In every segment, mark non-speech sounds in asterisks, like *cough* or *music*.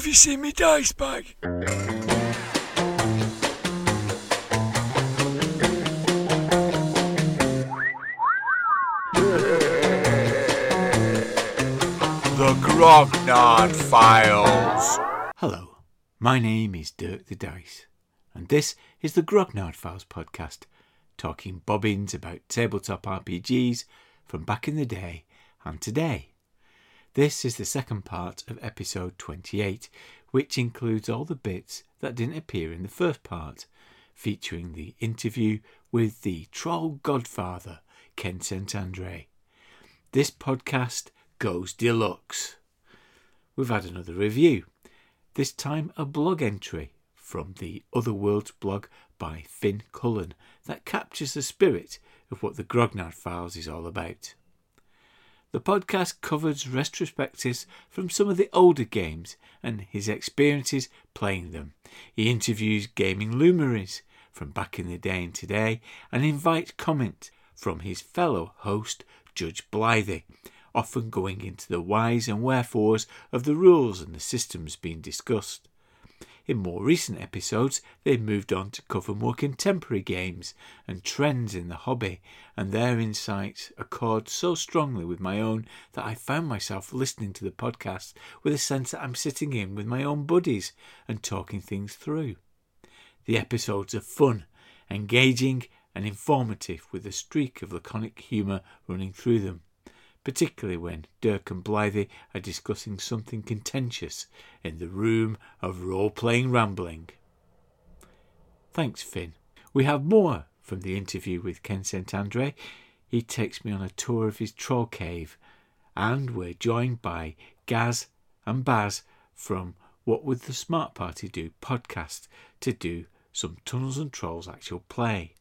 Have you seen me dice bag? The Grognard Files. Hello, my name is Dirk the Dice, and this is the Grognard Files podcast, talking bobbins about tabletop RPGs from back in the day and today. This is the second part of episode 28, which includes all the bits that didn't appear in the first part, featuring the interview with the troll godfather, Ken St. Andre. This podcast goes deluxe. We've had another review, this time a blog entry from the Other Worlds blog by Finn Cullen that captures the spirit of what the Grognard Files is all about. The podcast covers retrospectives from some of the older games and his experiences playing them. He interviews gaming luminaries from back in the day and today and invites comment from his fellow host, Judge Blythe, often going into the whys and wherefores of the rules and the systems being discussed. In more recent episodes, they've moved on to cover more contemporary games and trends in the hobby, and their insights accord so strongly with my own that I found myself listening to the podcast with a sense that I'm sitting in with my own buddies and talking things through. The episodes are fun, engaging, and informative with a streak of laconic humour running through them particularly when Dirk and Blythe are discussing something contentious in the room of role playing rambling. Thanks, Finn. We have more from the interview with Ken St. Andre. He takes me on a tour of his troll cave, and we're joined by Gaz and Baz from What Would the Smart Party Do podcast to do some Tunnels and Trolls actual play.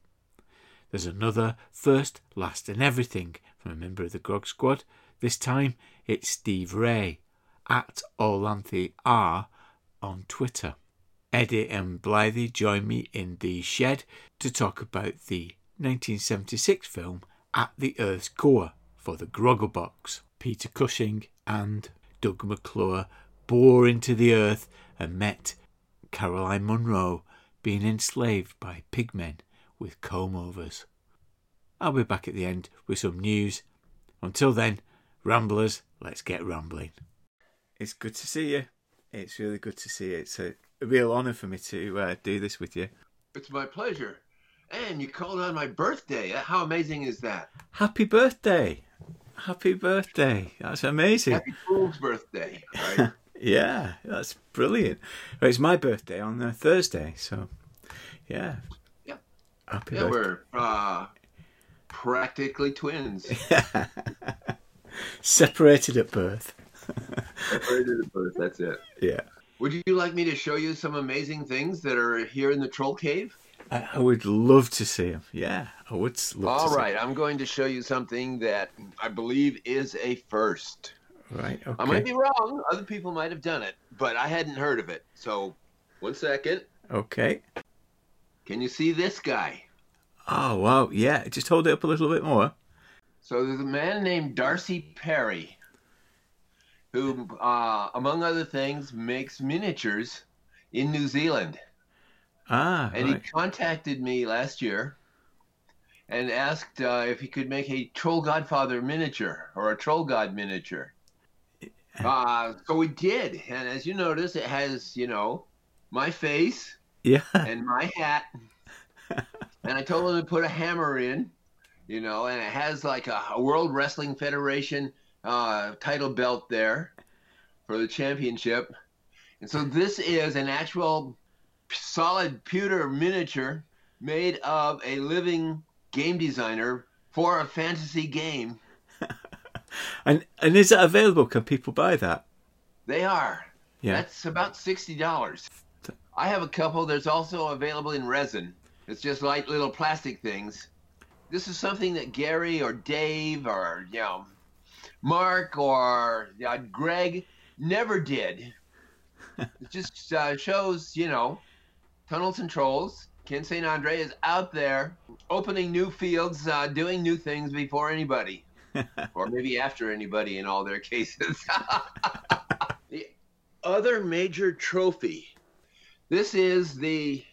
There's another First, Last and Everything from a member of the Grog Squad. This time it's Steve Ray at Orlanthe R on Twitter. Eddie and Blythe join me in the shed to talk about the 1976 film At the Earth's Core for the Grogglebox. Peter Cushing and Doug McClure bore into the earth and met Caroline Munro being enslaved by pigmen with comb overs. I'll be back at the end with some news. Until then, Ramblers, let's get rambling. It's good to see you. It's really good to see you. It's a, a real honour for me to uh, do this with you. It's my pleasure. And you called on my birthday. How amazing is that? Happy birthday! Happy birthday! That's amazing. Happy Fool's birthday. Right? *laughs* yeah, that's brilliant. Well, it's my birthday on uh, Thursday, so yeah. Yeah. Happy yeah, birthday. we're uh, practically twins. *laughs* Separated at birth. Separated at birth, That's it. Yeah. Would you like me to show you some amazing things that are here in the troll cave? I, I would love to see them. Yeah, I would love All right, I'm going to show you something that I believe is a first. Right, okay. I might be wrong. Other people might have done it, but I hadn't heard of it. So, one second. Okay. Can you see this guy? Oh, wow. Yeah, just hold it up a little bit more. So there's a man named Darcy Perry who, uh, among other things, makes miniatures in New Zealand. Ah, And right. he contacted me last year and asked uh, if he could make a Troll Godfather miniature or a Troll God miniature. Uh, so we did. And as you notice, it has, you know, my face Yeah. *laughs* and my hat. And I told him to put a hammer in, you know, and it has like a, a World Wrestling Federation uh, title belt there for the championship. And so this is an actual solid pewter miniature made of a living game designer for a fantasy game. *laughs* And and is that available? Can people buy that? They are. Yeah. That's about sixty dollars. I have a couple. There's also available in resin. It's just like little plastic things. This is something that Gary or Dave or you know Mark or uh, Greg never did. *laughs* it just uh, shows you know tunnels and trolls. Ken St. Andre is out there opening new fields, uh, doing new things before anybody, *laughs* or maybe after anybody in all their cases. *laughs* The other major trophy. This is the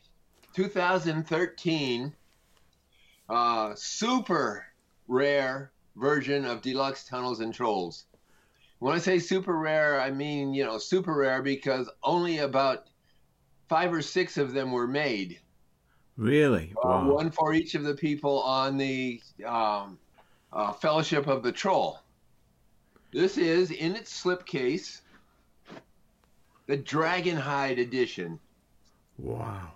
2013 uh, super rare version of Deluxe Tunnels and Trolls. When I say super rare, I mean, you know, super rare because only about five or six of them were made. Really? Uh, Wow. one for each of the people on the um, uh, Fellowship of the Troll. This is, in its slipcase, the Dragonhide edition Wow.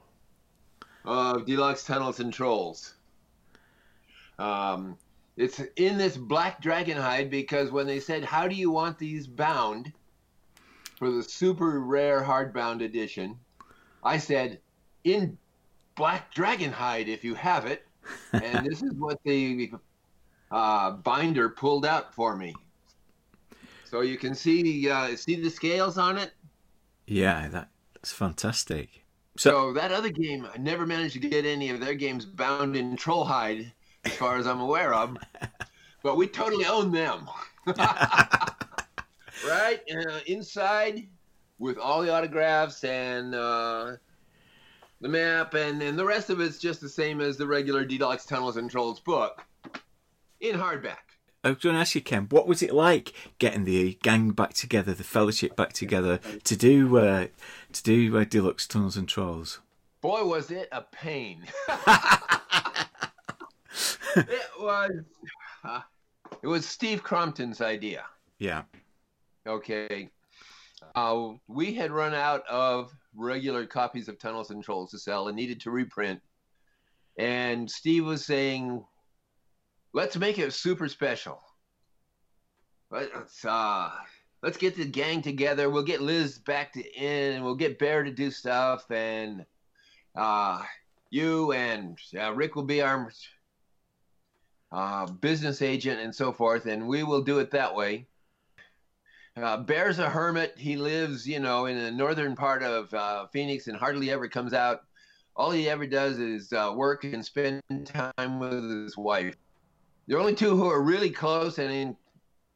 Of Deluxe Tunnels and Trolls. Um, it's in this black dragon hide because when they said, How do you want these bound for the super rare hardbound edition? I said, In black dragon hide if you have it. And *laughs* this is what the uh, binder pulled out for me. So you can see uh, see the scales on it. Yeah, that, that's fantastic. So, So that other game, I never managed to get any of their games bound in Trollhide, as far as I'm aware of. *laughs* But we totally own them, *laughs* right? Uh, inside, with all the autographs and uh, the map, and then the rest of it's just the same as the regular Deluxe Tunnels and Trolls book in hardback. I was going to ask you, Ken, what was it like getting the gang back together, the fellowship back together to do uh, to do uh, deluxe tunnels and trolls? Boy, was it a pain. *laughs* *laughs* it was. Uh, it was Steve Crompton's idea. Yeah, Okay. Uh, we had run out of regular copies of Tunnels and Trolls to sell and needed to reprint. And Steve was saying, let's make it super special. Let's, uh, let's get the gang together. We'll get Liz back to in, we'll get Bear to do stuff. And uh, you and uh, Rick will be our uh, business agent and so forth. And we will do it that way. Uh, Bear's a hermit. He lives, you know, in the northern part of uh, Phoenix and hardly ever comes out. All he ever does is uh, work and spend time with his wife. The only two who are really close and in,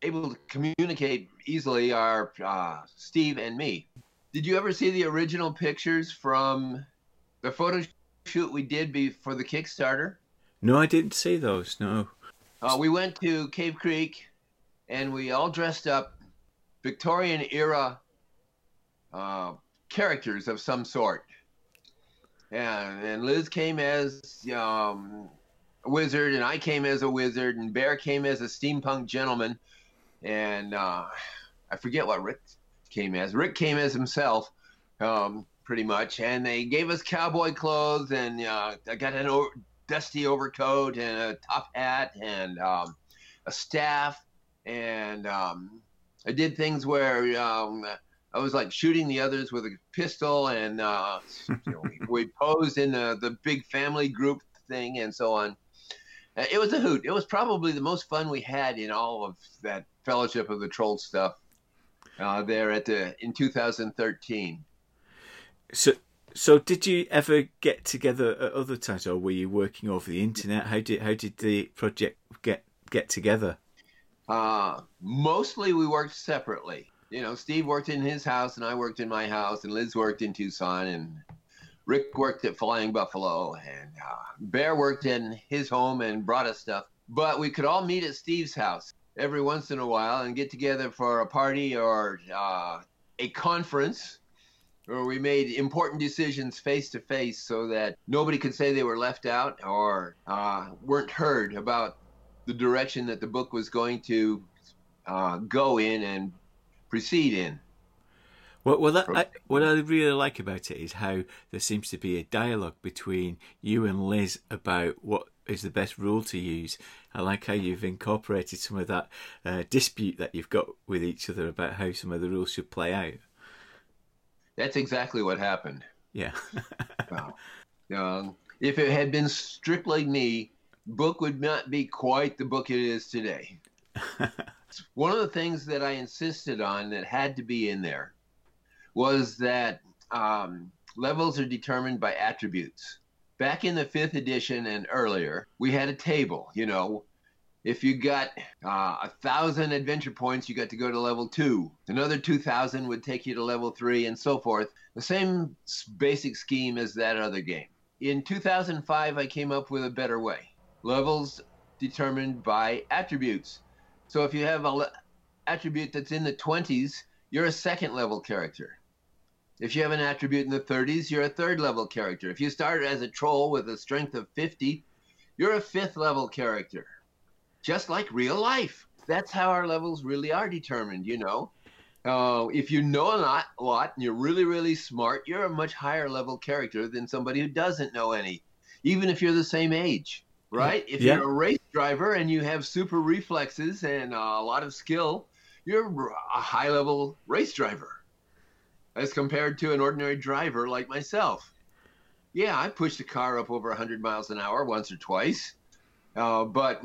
able to communicate easily are uh, Steve and me. Did you ever see the original pictures from the photo shoot we did before the Kickstarter? no, I didn't see those. No, Uh, we went to Cave Creek, and we all dressed up Victorian era uh, characters of some sort. And, and Liz came as um, a wizard, and I came as a wizard, and Bear came as a steampunk gentleman, and uh, I forget what Rick came as. Rick came as himself, um, pretty much, and they gave us cowboy clothes, and uh, I got an dusty overcoat and a top hat and um, a staff, and um, I did things where um, I was like shooting the others with a pistol, and uh, *laughs* you know, we, we posed in the, the big family group thing, and so on. Uh, It was a hoot. It was probably the most fun we had in all of that Fellowship of the Troll stuff uh, there at the in 2013. so so did you ever get together at other times, or were you working over the internet? How did how did the project get get together? Uh, mostly we worked separately. You know, Steve worked in his house and I worked in my house, and Liz worked in Tucson, and Rick worked at Flying Buffalo, and uh, Bear worked in his home and brought us stuff. But we could all meet at Steve's house every once in a while and get together for a party or uh, a conference where we made important decisions face to face so that nobody could say they were left out or uh, weren't heard about the direction that the book was going to uh, go in and proceed in. Well, well that, I, what I really like about it is how there seems to be a dialogue between you and Liz about what is the best rule to use. I like how you've incorporated some of that uh, dispute that you've got with each other about how some of the rules should play out. That's exactly what happened. Yeah, *laughs* Wow. *laughs* Um, if it had been strictly me, book would not be quite the book it is today. *laughs* One of the things that I insisted on that had to be in there was that um, levels are determined by attributes. Back in the fifth edition and earlier, we had a table, you know, If you got uh, a thousand adventure points, you got to go to level two. Another 2,000 would take you to level three, and so forth. The same basic scheme as that other game. In 2005, I came up with a better way. Levels determined by attributes. So if you have a le- attribute that's in the 20s, you're a second level character. If you have an attribute in the 30s, you're a third level character. If you start as a troll with a strength of 50, you're a fifth level character. Just like real life. That's how our levels really are determined, you know. Uh, if you know a lot, a lot and you're really, really smart, you're a much higher level character than somebody who doesn't know any, even if you're the same age, right? If Yeah. you're a race driver and you have super reflexes and uh, a lot of skill, you're a high level race driver as compared to an ordinary driver like myself. Yeah, I pushed a car up over 100 miles an hour once or twice, uh, but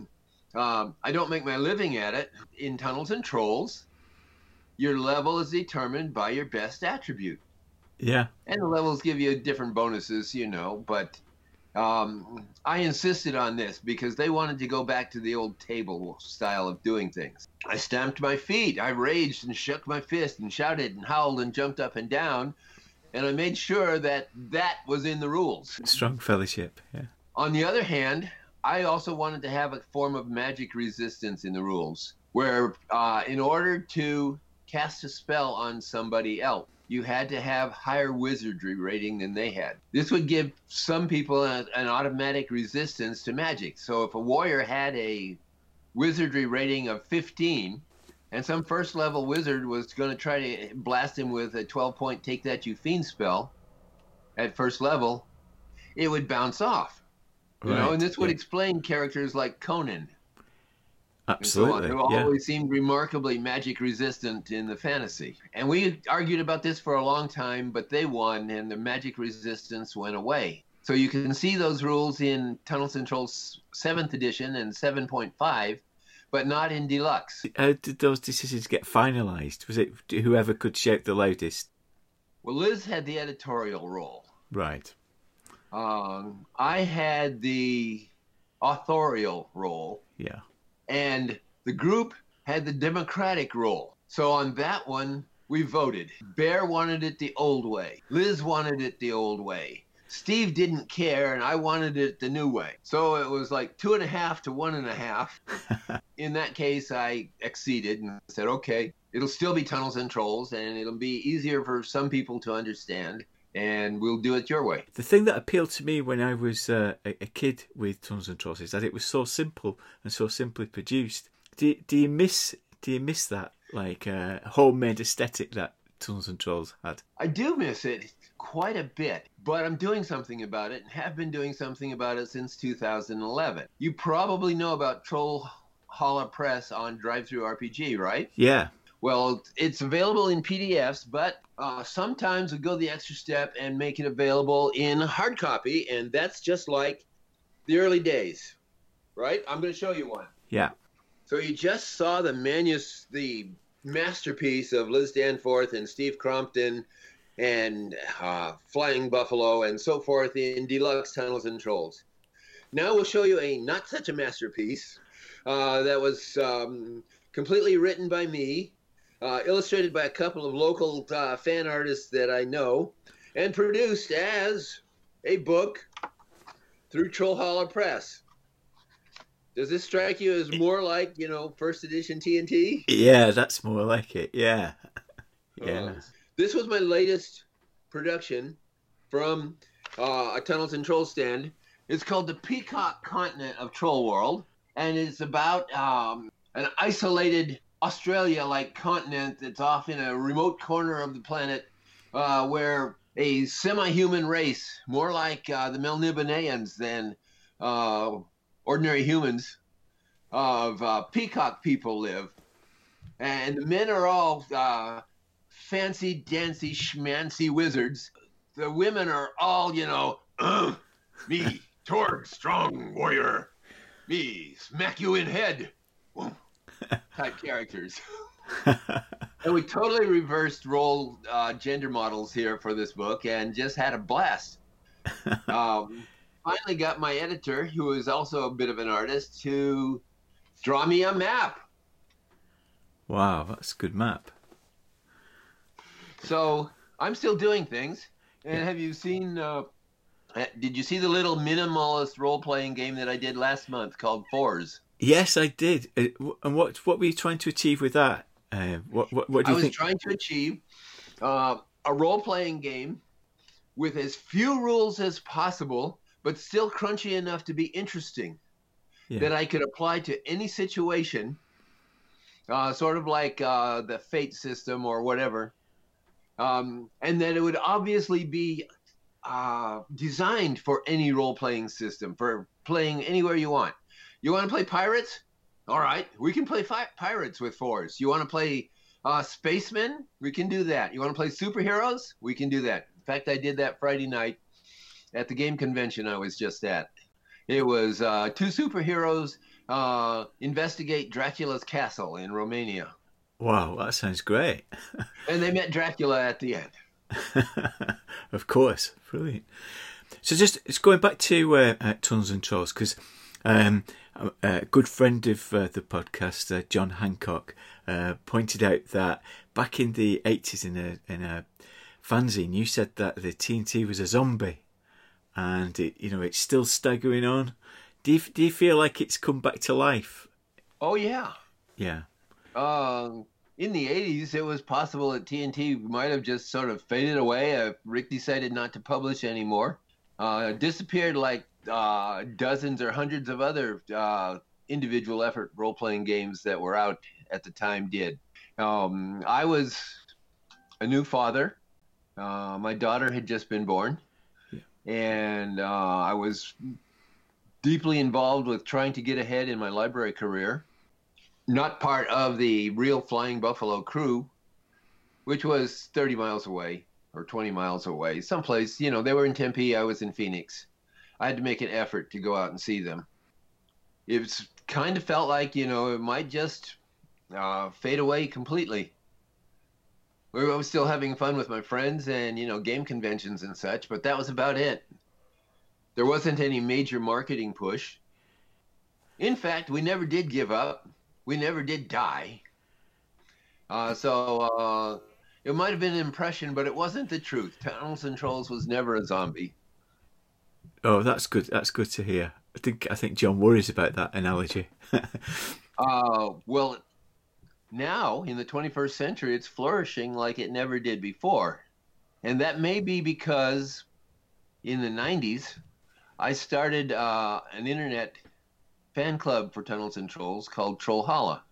um, I don't make my living at it. In Tunnels and Trolls, your level is determined by your best attribute. Yeah. And the levels give you different bonuses, you know, but um, I insisted on this because they wanted to go back to the old table style of doing things. I stamped my feet, I raged and shook my fist and shouted and howled and jumped up and down, and I made sure that that was in the rules. Strong fellowship. Yeah. On the other hand, I also wanted to have a form of magic resistance in the rules, where uh, in order to cast a spell on somebody else, you had to have higher wizardry rating than they had. This would give some people a, an automatic resistance to magic. So if a warrior had a wizardry rating of 15, and some first level wizard was going to try to blast him with a 12 point take that you fiend spell at first level, it would bounce off. You know, and this would yeah. explain characters like Conan and so on, Absolutely. who Yeah. always seemed remarkably magic resistant in the fantasy. And we argued about this for a long time, but they won, and the magic resistance went away. So you can see those rules in Tunnels and Trolls 7th edition and 7.5, but not in Deluxe. How did those decisions get finalised? Was it whoever could shout the loudest? Well, Liz had the editorial role. Right. Um, I had the authorial role. Yeah. And the group had the Democratic role. So on that one, we voted. Bear wanted it the old way. Liz wanted it the old way. Steve didn't care, and I wanted it the new way. So it was like two and a half to one and a half. *laughs* In that case, I acceded and said, okay, it'll still be tunnels and trolls, and it'll be easier for some people to understand, and we'll do it your way. The thing that appealed to me when I was uh, a, a kid with Tunnels and Trolls is that it was so simple and so simply produced. Do, do you miss do you miss that like uh, homemade aesthetic that Tunnels and Trolls had? I do miss it quite a bit, but I'm doing something about it and have been doing something about it since 2011. You probably know about Troll Holla Press on Drive Through RPG, right? Yeah. Well, it's available in PDFs, but uh, sometimes we go the extra step and make it available in hard copy, and that's just like the early days, right? I'm going to show you one. Yeah. So you just saw the manus, the masterpiece of Liz Danforth and Steve Crompton and uh, Flying Buffalo and so forth in Deluxe Tunnels and Trolls. Now we'll show you a not such a masterpiece uh, that was um, completely written by me, uh, illustrated by a couple of local uh, fan artists that I know, and produced as a book through Trollhalla Press. Does this strike you as more like, you know, first edition TNT? Yeah, that's more like it. Yeah. yeah. Uh, this was my latest production from uh, a Tunnels and Troll stand. It's called the Peacock Continent of Troll World, and it's about um, an isolated Australia-like continent that's off in a remote corner of the planet, uh, where a semi-human race, more like uh, the Melniboneans than uh, ordinary humans, of uh, peacock people live, and the men are all uh, fancy, dancy, schmancy wizards. The women are all, you know, me, Torg, strong warrior, me, smack you in head, type characters. *laughs* and we totally reversed role uh, gender models here for this book and just had a blast. *laughs* Um, finally got my editor, who is also a bit of an artist, to draw me a map. Wow, that's a good map. So I'm still doing things. And have you seen? Uh, uh, did you see the little minimalist role-playing game that I did last month called Fours? Yes, I did. Uh, And what what were you trying to achieve with that? Uh, what what what do I you was think? trying to achieve uh, a role-playing game with as few rules as possible, but still crunchy enough to be interesting. Yeah. That I could apply to any situation, uh, sort of like uh, the fate system or whatever, um, and that it would obviously be uh, designed for any role-playing system for playing anywhere you want. You want to play pirates? All right, we can play fi- pirates with fours. You want to play uh, spacemen? We can do that. You want to play superheroes? We can do that. In fact, I did that Friday night at the game convention I was just at. It was uh, two superheroes uh, investigate Dracula's castle in Romania, Wow, that sounds great. *laughs* and they met Dracula at the end. *laughs* of course, brilliant. So just it's going back to uh, uh, Tunnels and Trolls because um, a, good friend of uh, the podcast, uh, John Hancock, uh, pointed out that back in the eighties in a in a fanzine, you said that the TNT was a zombie, and it, you know it's still staggering on. Do you do you feel like it's come back to life? Oh yeah. Yeah, Um, in the 80s, it was possible that TNT might have just sort of faded away if Rick decided not to publish anymore. Uh, disappeared like uh, dozens or hundreds of other uh, individual effort role playing games that were out at the time did. Um, I was a new father. Uh, my daughter had just been born. And uh, I was deeply involved with trying to get ahead in my library career not part of the real Flying Buffalo crew, which was 30 miles away or 20 miles away, someplace. You know, they were in Tempe, I was in Phoenix. I had to make an effort to go out and see them. It kind of felt like, you know, it might just uh, fade away completely. We were- still having fun with my friends and, you know, game conventions and such, but that was about it. There wasn't any major marketing push. In fact, we never did give up we never did die. Uh, so uh, it might have been an impression, but it wasn't the truth. Tunnels and Trolls was never a zombie. Oh, that's good. That's good to hear. I think I think John worries about that analogy. *laughs* Uh, well, now in the 21st century, it's flourishing like it never did before. And that may be because in the 90s, I started uh, an internet fan club for Tunnels and Trolls called Trollhalla.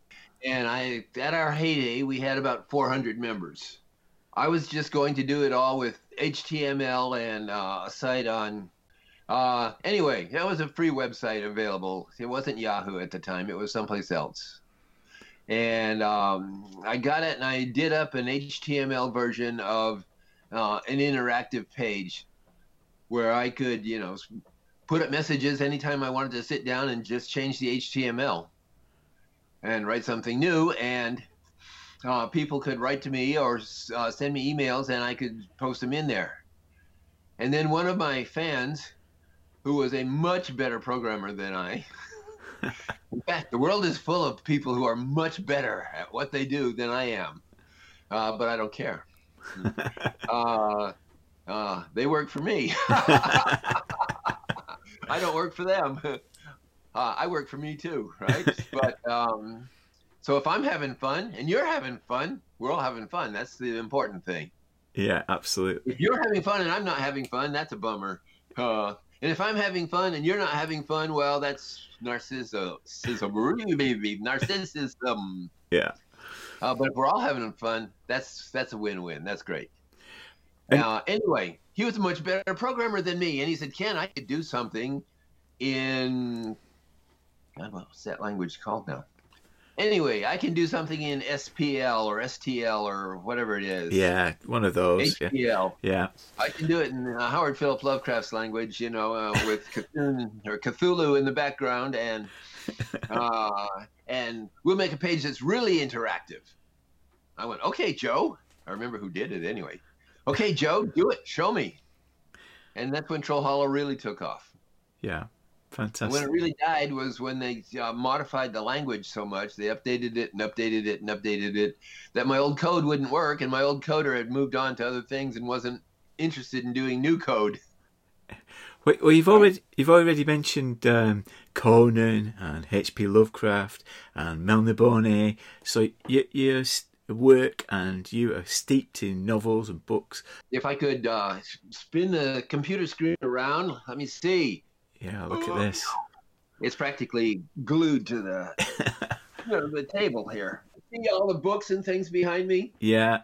And I, at our heyday, we had about 400 members. I was just going to do it all with HTML and uh, a site on. Uh, anyway, that was a free website available. It wasn't Yahoo at the time, it was someplace else. And um, I got it and I did up an HTML version of uh, an interactive page where I could, you know, put up messages anytime I wanted to sit down and just change the HTML and write something new. And uh, people could write to me or uh, send me emails and I could post them in there. And then one of my fans, who was a much better programmer than I, *laughs* in fact, the world is full of people who are much better at what they do than I am, uh, but I don't care. *laughs* uh, uh, they work for me. *laughs* I don't work for them. Uh, I work for me too, right? but um, so if I'm having fun and you're having fun, we're all having fun. That's the important thing. yeah, absolutely. If you're having fun and I'm not having fun, that's a bummer. Uh, and if I'm having fun and you're not having fun, well, that's narcissism. Narcissism. Yeah. Uh, but if we're all having fun, that's that's a win-win. That's great. And- uh, anyway, he was a much better programmer than me, and he said, "Ken, I could do something in God, what's that language called now? Anyway, I can do something in SPL or STL or whatever it is. Yeah, one of those. Yeah. Yeah. I can do it in uh, Howard Philip Lovecraft's language, you know, uh, with *laughs* Cthulhu, or Cthulhu in the background, and uh, and we'll make a page that's really interactive. I went, okay, Joe. I remember who did it anyway. Okay, Joe, do it. Show me. And that's when Trollhalla really took off. Yeah. Fantastic. When it really died was when they uh, modified the language so much. They updated it and updated it and updated it that my old code wouldn't work, and my old coder had moved on to other things and wasn't interested in doing new code. *laughs* Well, you've already you've already mentioned um, Conan and H.P. Lovecraft and Melniboné. So you, your work and you are steeped in novels and books. If I could uh, spin the computer screen around, let me see. Yeah, look at this. It's practically glued to the *laughs* you know, the table here. See all the books and things behind me. Yeah,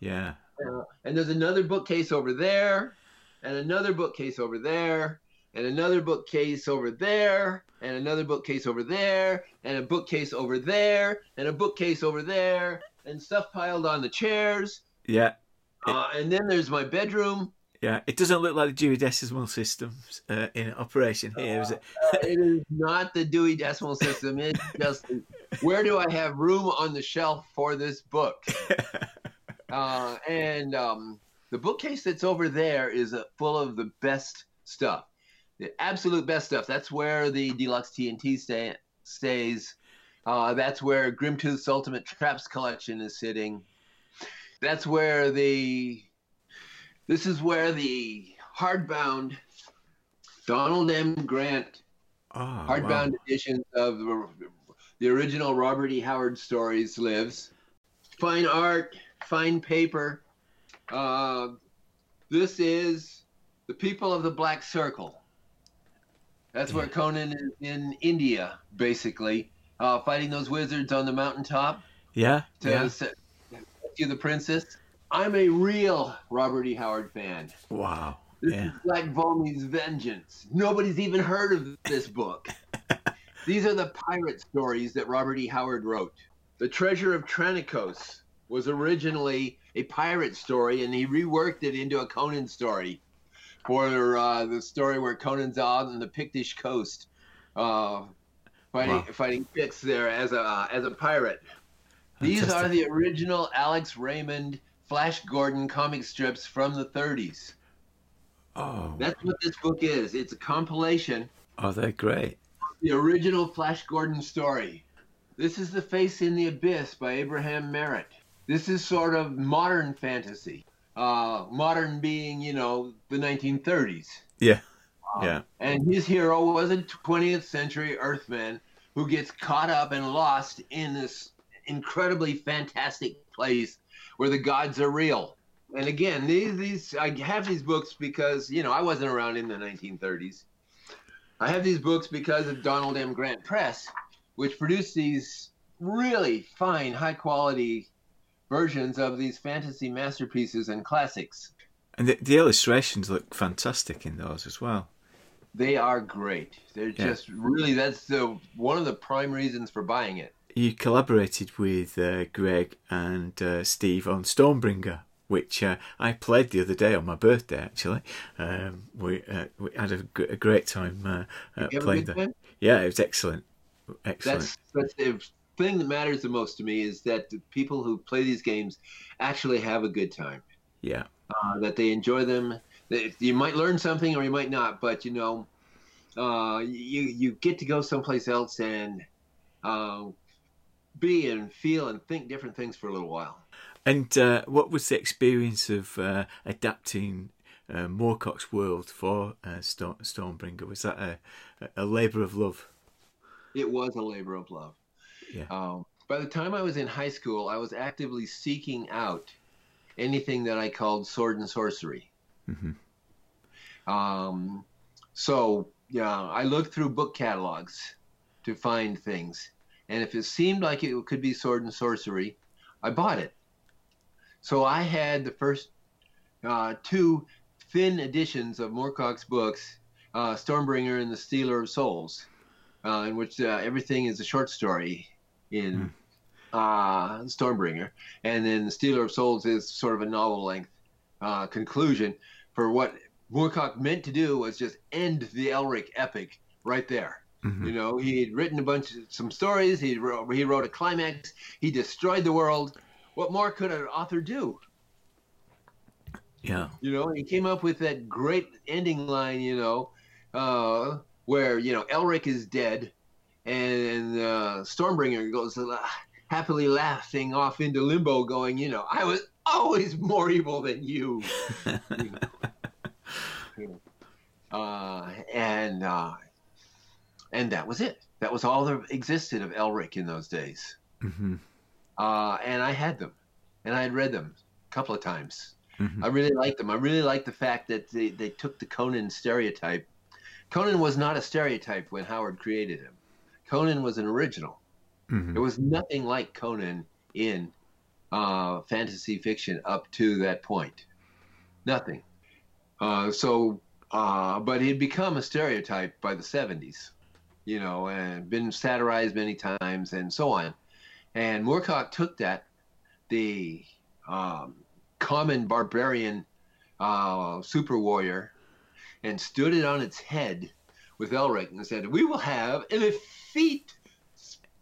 yeah. Uh, and there's another bookcase over there, and another bookcase over there, and another bookcase over there, and another bookcase over there, and a bookcase over there, and a bookcase over there, and stuff piled on the chairs. Yeah, Uh, and then there's my bedroom. Yeah. It doesn't look like the Dewey Decimal Systems uh, in operation here, is it? Uh, it is not the Dewey Decimal System. It's *laughs* just where do I have room on the shelf for this book? *laughs* Uh, and um, the bookcase that's over there is uh, full of the best stuff, the absolute best stuff. That's where the deluxe TNT stay, stays. Uh, that's where Grimtooth's Ultimate Traps collection is sitting. That's where the. This is where the hardbound Donald M. Grant Oh, hardbound wow. editions of the, the original Robert E. Howard stories lives. Fine art, fine paper. Uh, this is the people of the Black Circle. That's where Conan is in India, basically, uh, fighting those wizards on the mountaintop Yeah, to yeah. rescue the princess. I'm a real Robert E. Howard fan. Wow. This Yeah. is Black Vulmea's Vengeance. Nobody's even heard of this book. *laughs* These are the pirate stories that Robert E. Howard wrote. The Treasure of Tranikos was originally a pirate story, and he reworked it into a Conan story for uh, the story where Conan's out on the Pictish coast, uh, fighting Wow. fighting Picts there as a as a pirate. These are the original Alex Raymond Flash Gordon comic strips from the 30s. Oh, That's what this book is. It's a compilation oh, they're great. the original Flash Gordon story. This is The Face in the Abyss by Abraham Merritt. This is sort of modern fantasy. Uh, modern being, you know, the 1930s. Yeah, yeah. And his hero was a 20th century Earthman who gets caught up and lost in this incredibly fantastic place where the gods are real. And again, these these I have these books because you know I wasn't around in the 1930s. I have these books because of Donald M. Grant Press, which produced these really fine, high quality versions of these fantasy masterpieces and classics. And the, the illustrations look fantastic in those as well. They are great. They're Yeah. just really that's the one of the prime reasons for buying it. You collaborated with uh, Greg and uh, Steve on Stormbringer, which uh, I played the other day on my birthday. Actually, um, we uh, we had a, great time uh, uh, a playing that. Yeah, it was excellent, excellent. That's that's the thing that matters the most to me is that the people who play these games actually have a good time. Yeah, Uh, that they enjoy them. You might learn something or you might not, but you know, uh, you you get to go someplace else and uh, be and feel and think different things for a little while. And uh, what was the experience of uh, adapting uh, Moorcock's world for uh, Storm- Stormbringer? Was that a, a labour of love? It was a labor of love. Yeah. Um, by the time I was in high school, I was actively seeking out anything that I called sword and sorcery. Mhm. Um, so yeah, I looked through book catalogs to find things, and if it seemed like it could be sword and sorcery, I bought it. So I had the first uh, two thin editions of Moorcock's books, uh, Stormbringer and the Stealer of Souls, uh, in which uh, everything is a short story in uh, Stormbringer, and then the Stealer of Souls is sort of a novel-length uh, conclusion for what Moorcock meant to do was just end the Elric epic right there. Mhm. You know, he had written a bunch of some stories. He wrote, he wrote a climax. He destroyed the world. What more could an author do? Yeah, You know, he came up with that great ending line. You know, uh, where you know Elric is dead, and uh, Stormbringer goes uh, happily laughing off into limbo, going, you know, I was always more evil than you. *laughs* You know. uh, and uh, and that was it. That was all that existed of Elric in those days. Mm-hmm. Uh, and I had them, and I had read them a couple of times. Mhm. I really liked them. I really liked the fact that they, they took the Conan stereotype. Conan was not a stereotype when Howard created him. Conan was an original. Mhm. There was nothing like Conan in uh, fantasy fiction up to that point. Nothing. Uh, so, uh, but he'd become a stereotype by the 70s, you know, and been satirized many times and so on. And Moorcock took that, the um, common barbarian uh, super warrior, and stood it on its head with Elric and said, We will have an effete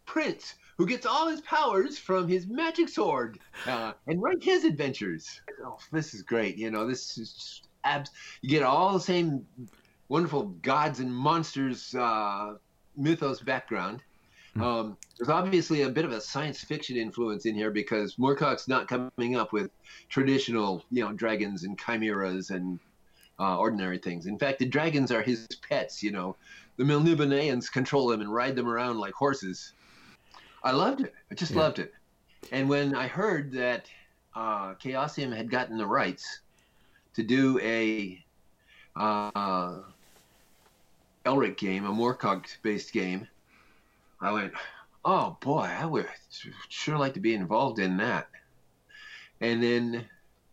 prince who gets all his powers from his magic sword uh, and write his adventures. Oh, this is great. You know, this is abs. You get all the same wonderful gods and monsters uh, mythos background. Um, there's obviously a bit of a science fiction influence in here because Moorcock's not coming up with traditional, you know, dragons and chimeras and uh, ordinary things. In fact, the dragons are his pets. You know, the Melniboneans control them and ride them around like horses. I loved it. I just Yeah. loved it. And when I heard that uh, Chaosium had gotten the rights to do a uh, Elric game, a Moorcock-based game, I went, "Oh boy, I would sure like to be involved in that." And then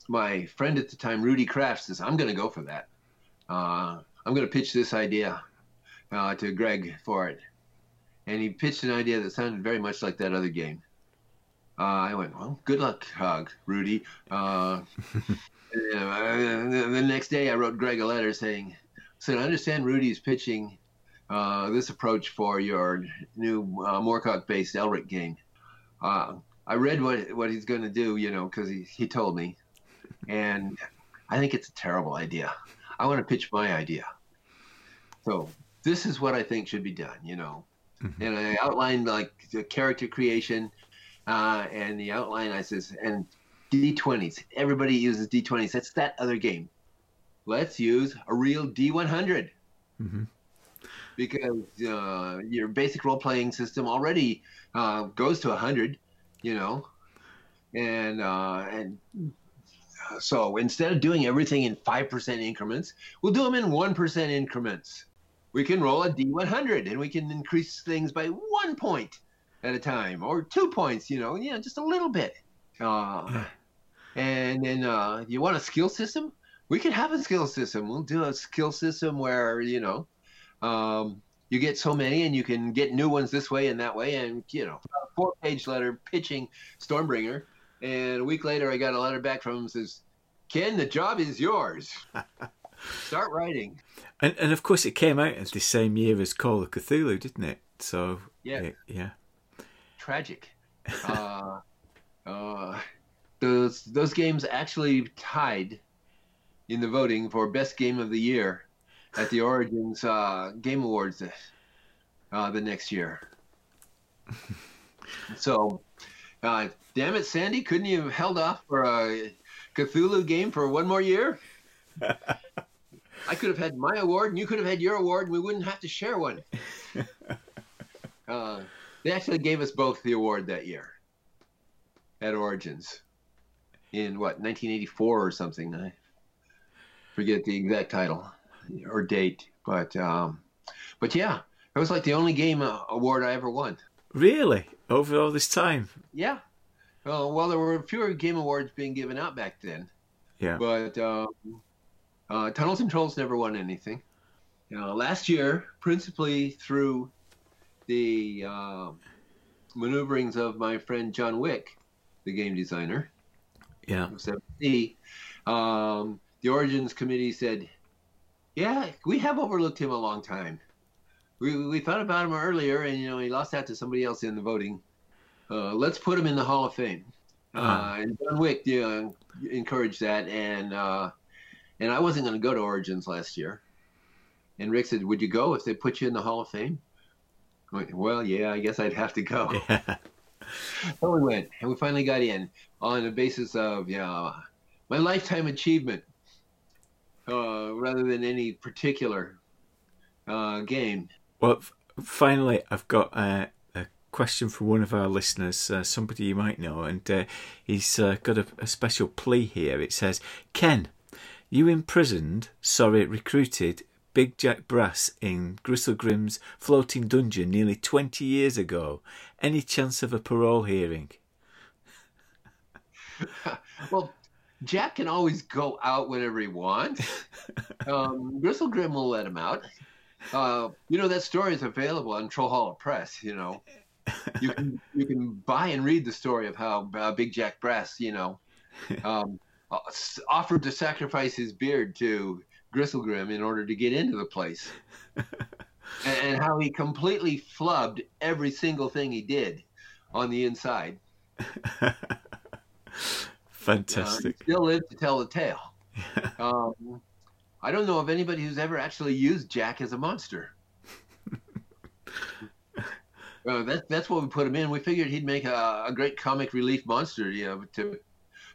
my friend at the time, Rudy Kraft, says, "I'm going to go for that. Uh, I'm going to pitch this idea uh, to Greg for it." And he pitched an idea that sounded very much like that other game. Uh, I went, "Well, good luck, Rudy." Uh, *laughs* and, uh, the next day, I wrote Greg a letter saying, "said I understand Rudy's pitching uh, this approach for your new uh, Moorcock-based Elric game." Uh, I read what what he's going to do, you know, because he, he told me, and I think it's a terrible idea. I want to pitch my idea. So this is what I think should be done, you know. And I outlined like the character creation, uh, and the outline I says and D20s. Everybody uses D20s. That's that other game. Let's use a real D100 Mhm. because uh, your basic role playing system already uh, goes to 100, you know, and uh, and so instead of doing everything in five percent increments, we'll do them in one percent increments. We can roll a D100 and we can increase things by one point at a time or two points, you know, yeah, just a little bit. Uh, and then uh, you want a skill system? We can have a skill system. We'll do a skill system where, you know, um, you get so many and you can get new ones this way and that way. And, you know, a four page letter pitching Stormbringer. And a week later, I got a letter back from him says, Ken, the job is yours. *laughs* Start writing. And and of course it came out at the same year as Call of Cthulhu, didn't it? So Yeah. it- yeah. tragic. *laughs* uh, uh, those those games actually tied in the voting for best game of the year at the Origins uh, Game Awards uh, the next year. *laughs* so, uh, damn it, Sandy, couldn't you have held off for a Cthulhu game for one more year? *laughs* I could have had my award, and you could have had your award, and we wouldn't have to share one. *laughs* Uh, they actually gave us both the award that year at Origins in what 1984 or something. I forget the exact title or date, but um, but yeah, it was like the only game uh, award I ever won. Really? Over all this time? Yeah. Well, well, there were fewer game awards being given out back then, Yeah. but um, uh, Tunnels and Trolls never won anything. You know, last year, principally through the um maneuverings of my friend John Wick, the game designer, Yeah. of 7th Sea, um, the Origins Committee said, "Yeah, we have overlooked him a long time. We we thought about him earlier, and you know he lost out to somebody else in the voting. Uh, let's put him in the Hall of Fame." Uh, and John Wick uh, encouraged that, and uh, and I wasn't going to go to Origins last year, And Rick said, "Would you go if they put you in the Hall of Fame?" I went, well, yeah, I guess I'd have to go. *laughs* Yeah. So we went, and we finally got in on the basis of yeah, my lifetime achievement, uh, rather than any particular uh, game. Well, f- finally, I've got uh, a question from one of our listeners, uh, somebody you might know, and uh, he's uh, got a, a special plea here. It says, Ken, you imprisoned, sorry, recruited Big Jack Brass in Gristlegrim's floating dungeon nearly 20 years ago. Any chance of a parole hearing? *laughs* Well, Jack can always go out whenever he wants. *laughs* Um, Gristlegrim will let him out. Uh, you know that story is available on Trollhalla Press. You know, you can *laughs* you can buy and read the story of how uh, Big Jack Brass, you know, *laughs* um, uh, offered to sacrifice his beard to Gristlegrim in order to get into the place, and, and how he completely flubbed every single thing he did on the inside. Uh, Fantastic. he still lives to tell the tale. *laughs* Um, I don't know of anybody who's ever actually used Jack as a monster. *laughs* Uh, that's that's what we put him in. We figured he'd make a, a great comic relief monster, you know, to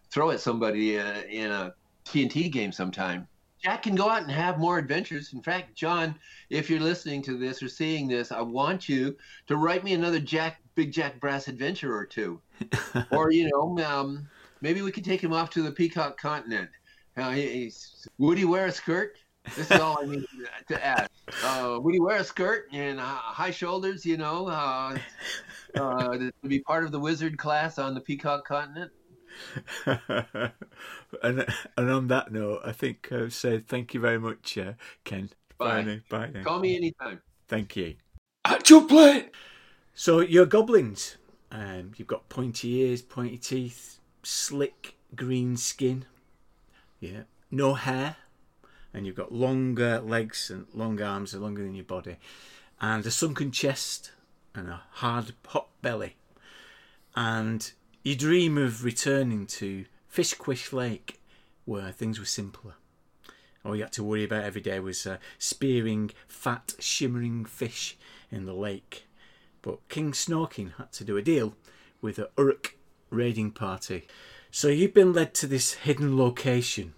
throw at somebody uh, in a T&T game sometime. Jack can go out and have more adventures. In fact, John, if you're listening to this or seeing this, I want you to write me another Jack, Big Jack Brass adventure or two, *laughs* or you know, um, maybe we could take him off to the Peacock Continent. Uh, he- he's, would he wear a skirt? This is all I need to add. Uh, would he wear a skirt and uh, high shoulders? You know, uh, uh, to be part of the wizard class on the Peacock Continent. *laughs* and and on that note, I think I've said thank you very much, uh, Ken. Bye. now. Bye now. Call me anytime. Thank you. Actual play. So you're goblins. Um, you've got pointy ears, pointy teeth, slick green skin. Yeah, no hair, and you've got longer legs and long arms, are longer than your body, and a sunken chest and a hard, hot belly. And you dream of returning to Fishquish Lake, where things were simpler. All you had to worry about every day was uh, spearing fat, shimmering fish in the lake. But King Snorking had to do a deal with a Uruk raiding party. So you've been led to this hidden location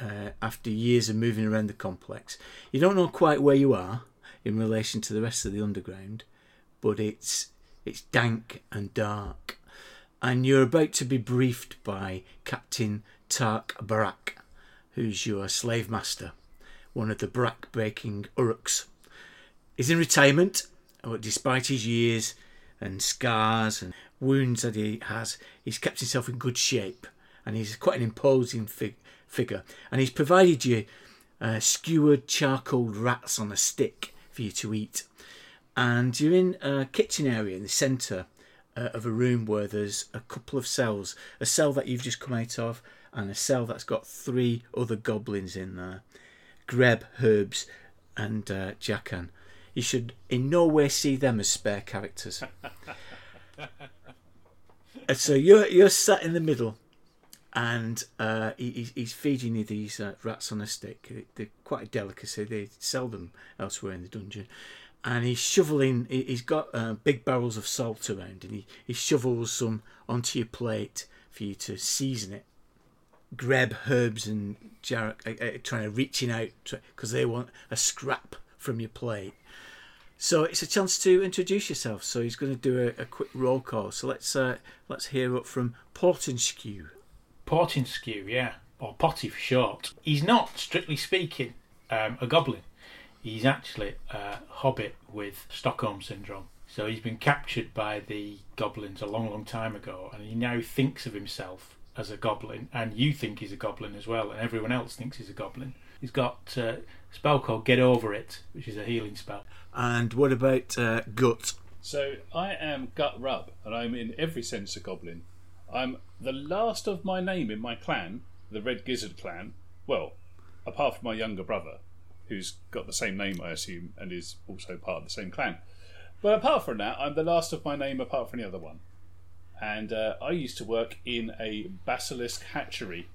uh, after years of moving around the complex. You don't know quite where you are in relation to the rest of the underground, but it's it's dank and dark. And you're about to be briefed by Captain Tark Barak, who's your slave master, one of the brack breaking Uruks. He's in retirement, but despite his years and scars and wounds that he has, he's kept himself in good shape and he's quite an imposing fig- figure. And he's provided you uh, skewered charcoal rats on a stick for you to eat. And you're in a kitchen area in the centre uh, of a room where there's a couple of cells a cell that you've just come out of, and a cell that's got three other goblins in there Greb, Herbs, and uh, Jackan. You should in no way see them as spare characters. *laughs* And so you're you're sat in the middle, and uh, he, he's- feeding you these uh, rats on a stick. They're quite a delicacy. They sell them elsewhere in the dungeon. And he's shoveling. he- He's got uh, big barrels of salt around, and he, he shovels some onto your plate for you to season it. Greb, Herbs, and Jarek are, are trying to reaching out because they want a scrap from your plate. So it's a chance to introduce yourself. So he's going to do a, a quick roll call. So let's uh, let's hear up from Portinskew. Portinskew, yeah, or Potty for short. He's not, strictly speaking, um, a goblin. He's actually a hobbit with Stockholm syndrome. So he's been captured by the goblins a long, long time ago, and he now thinks of himself as a goblin, and you think he's a goblin as well, and everyone else thinks he's a goblin. He's got uh, spell called Get Over It, which is a healing spell. And what about uh, Gut? So I am Gut Rub, and I'm in every sense a goblin. I'm the last of my name in my clan, the Red Gizzard clan. Well, apart from my younger brother, who's got the same name, I assume, and is also part of the same clan. But apart from that, I'm the last of my name apart from the other one. And uh, I used to work in a basilisk hatchery,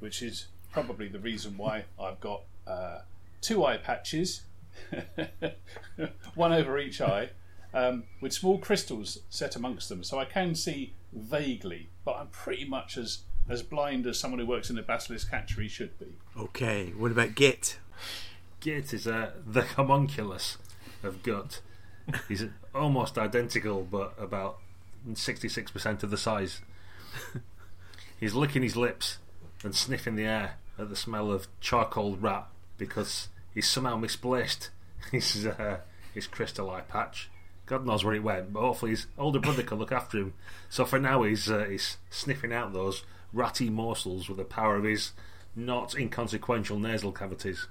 which is probably the reason why I've got uh, two eye patches *laughs* one over each eye, um, with small crystals set amongst them, so I can see vaguely, but I'm pretty much as as blind as someone who works in a basilisk hatchery should be. Okay, what about Git? Git is uh, the homunculus of gut. He's *laughs* almost identical, but about 66% of the size. *laughs* He's licking his lips and sniffing the air at the smell of charcoal rat because he's somehow misplaced *laughs* his, uh, his crystal eye patch. God knows where it went, but hopefully his older brother can look after him. So for now, he's, uh, he's sniffing out those ratty morsels with the power of his not inconsequential nasal cavities.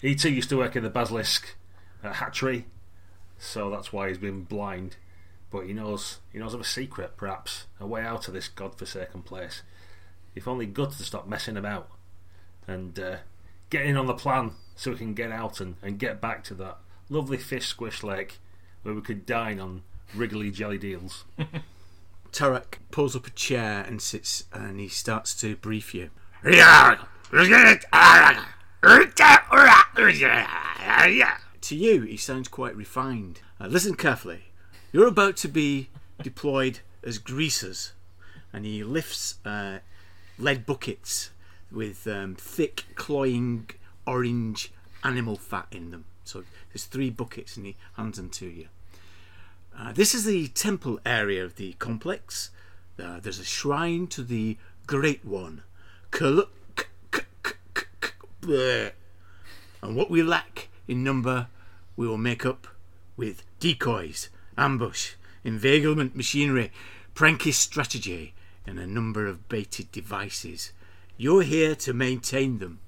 He too used to work in the basilisk uh, hatchery, so that's why he's been blind. But he knows he knows of a secret, perhaps a way out of this godforsaken place. If only Gut to stop messing about and uh, get in on the plan, so we can get out and, and get back to that lovely fish squish lake where we could dine on wriggly jelly deals. *laughs* Tarak pulls up a chair and sits and he starts to brief you. To you, he sounds quite refined. Uh, listen carefully. You're about to be deployed as greasers, and he lifts uh, lead buckets with um, thick, cloying orange animal fat in them. So there's three buckets, and he hands them to you. Uh, this is the temple area of the complex. Uh, there's a shrine to the Great One. And what we lack in number, we will make up with decoys, ambush, inveiglement machinery, prankish strategy, and a number of baited devices. You're here to maintain them.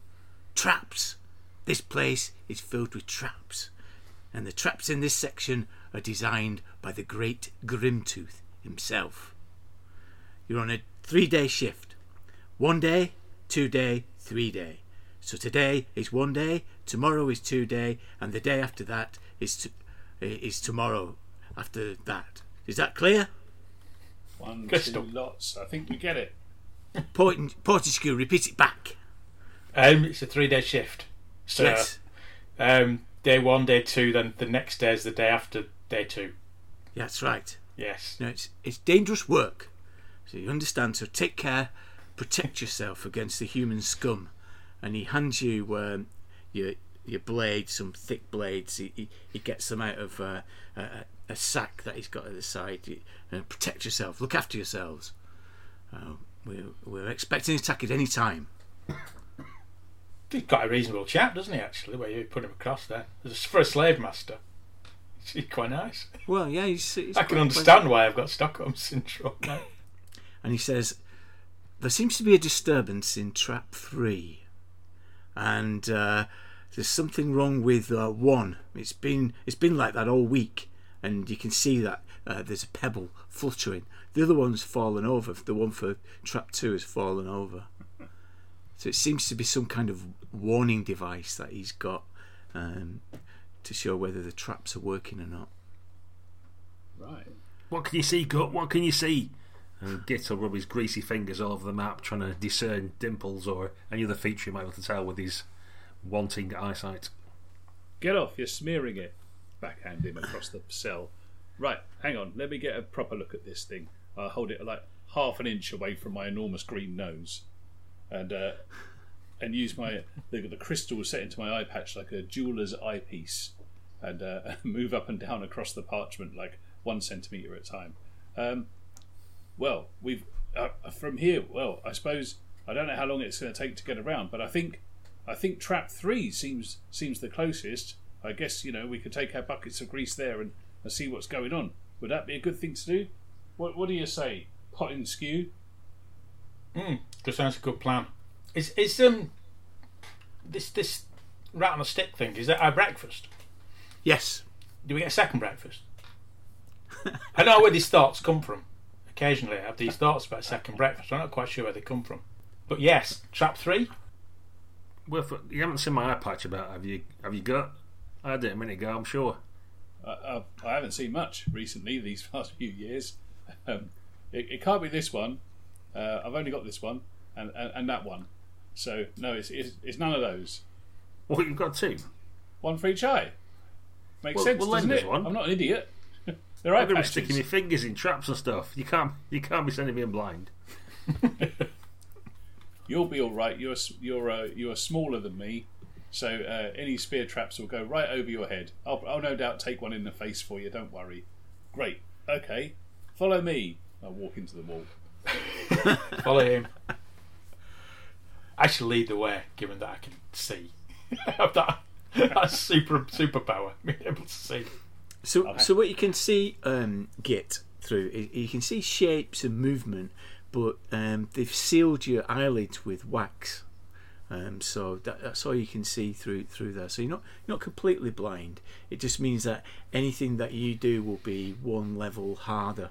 Traps. This place is filled with traps, and the traps in this section are designed by the great Grimtooth himself. You're on a three day shift. One day, two day, three day. So today is one day, tomorrow is two day, and the day after that is t- is tomorrow after that. Is that clear? One, Crystal. two lots. I think we get it. Port- repeat it back. Um, it's a three day shift. So, Yes. um, day one, day two, then the next day is the day after day two. That's right. Yes. Now it's it's dangerous work, so you understand. So take care, protect yourself against the human scum. And he hands you um, your your blade, some thick blades. He he, he gets them out of uh, a, a- sack that he's got at the side. You- And protect yourself. Look after yourselves. Uh, we're we're expecting an attack at any time. *coughs* He's got a reasonable chap, doesn't he, actually, where you put him across there. For a slave master. *laughs* He's quite nice. Well, yeah, he's, he's I can quite understand why I've got Stockholm Syndrome now. *laughs* and he says there seems to be a disturbance in trap three and uh, there's something wrong with uh, one it's been it's been like that all week and you can see that uh, there's a pebble fluttering the other one's fallen over the one for trap two has fallen over so it seems to be some kind of warning device that he's got um, to show whether the traps are working or not Right. What can you see, Gut? What can you see? And Git will rub his greasy fingers all over the map, trying to discern dimples or any other feature he might be able to tell with his wanting eyesight. Get off, you're smearing it. Backhand him across the cell. Right, hang on, let me get a proper look at this thing. I'll hold it like half an inch away from my enormous green nose. And uh, and use my the, the crystal set into my eye patch like a jeweler's eyepiece and uh, *laughs* move up and down across the parchment like one centimetre at a time. Um, well, we've uh, from here. Well, I suppose I don't know how long it's going to take to get around, but I think I think trap three seems seems the closest. I guess you know we could take our buckets of grease there and, and see what's going on. Would that be a good thing to do? What What do you say, Portinskew? Mm, that sounds a good plan. Is is um this this rat on a stick thing? Is that our breakfast? yes Do we get a second breakfast? *laughs* I know where these thoughts come from. Occasionally, I have these thoughts about second breakfast. I'm not quite sure where they come from. But yes, trap three. Well, if- you haven't seen my eye patch about have you? Have you got? I did a minute ago, I'm sure. I, I, I haven't seen much recently these *laughs* past few years. Um, it, it can't be this one. Uh, I've only got this one and, and, and that one. So no, it's, it's it's none of those. Well, you've got two. one for each eye. Makes Well- sense, well, doesn't it? one. I'm not an idiot. *laughs* They're eye I'm going to be patches. sticking my fingers in traps and stuff. You can't, you can't be sending me in blind. *laughs* You'll be all right. You're you're uh, you're smaller than me, so uh, any spear traps will go right over your head. I'll, I'll no doubt take one in the face for you. Don't worry. Great. Okay. Follow me. I walk into the wall. *laughs* Follow him. I shall lead the way, given that I can see. I have that, that super superpower, *laughs* being able to see. So, so what you can see, um, Git through, i- you can see shapes and movement, but um, they've sealed your eyelids with wax. Um, so that, that's all you can see through through there. So you're not you're not completely blind. It just means that anything that you do will be one level harder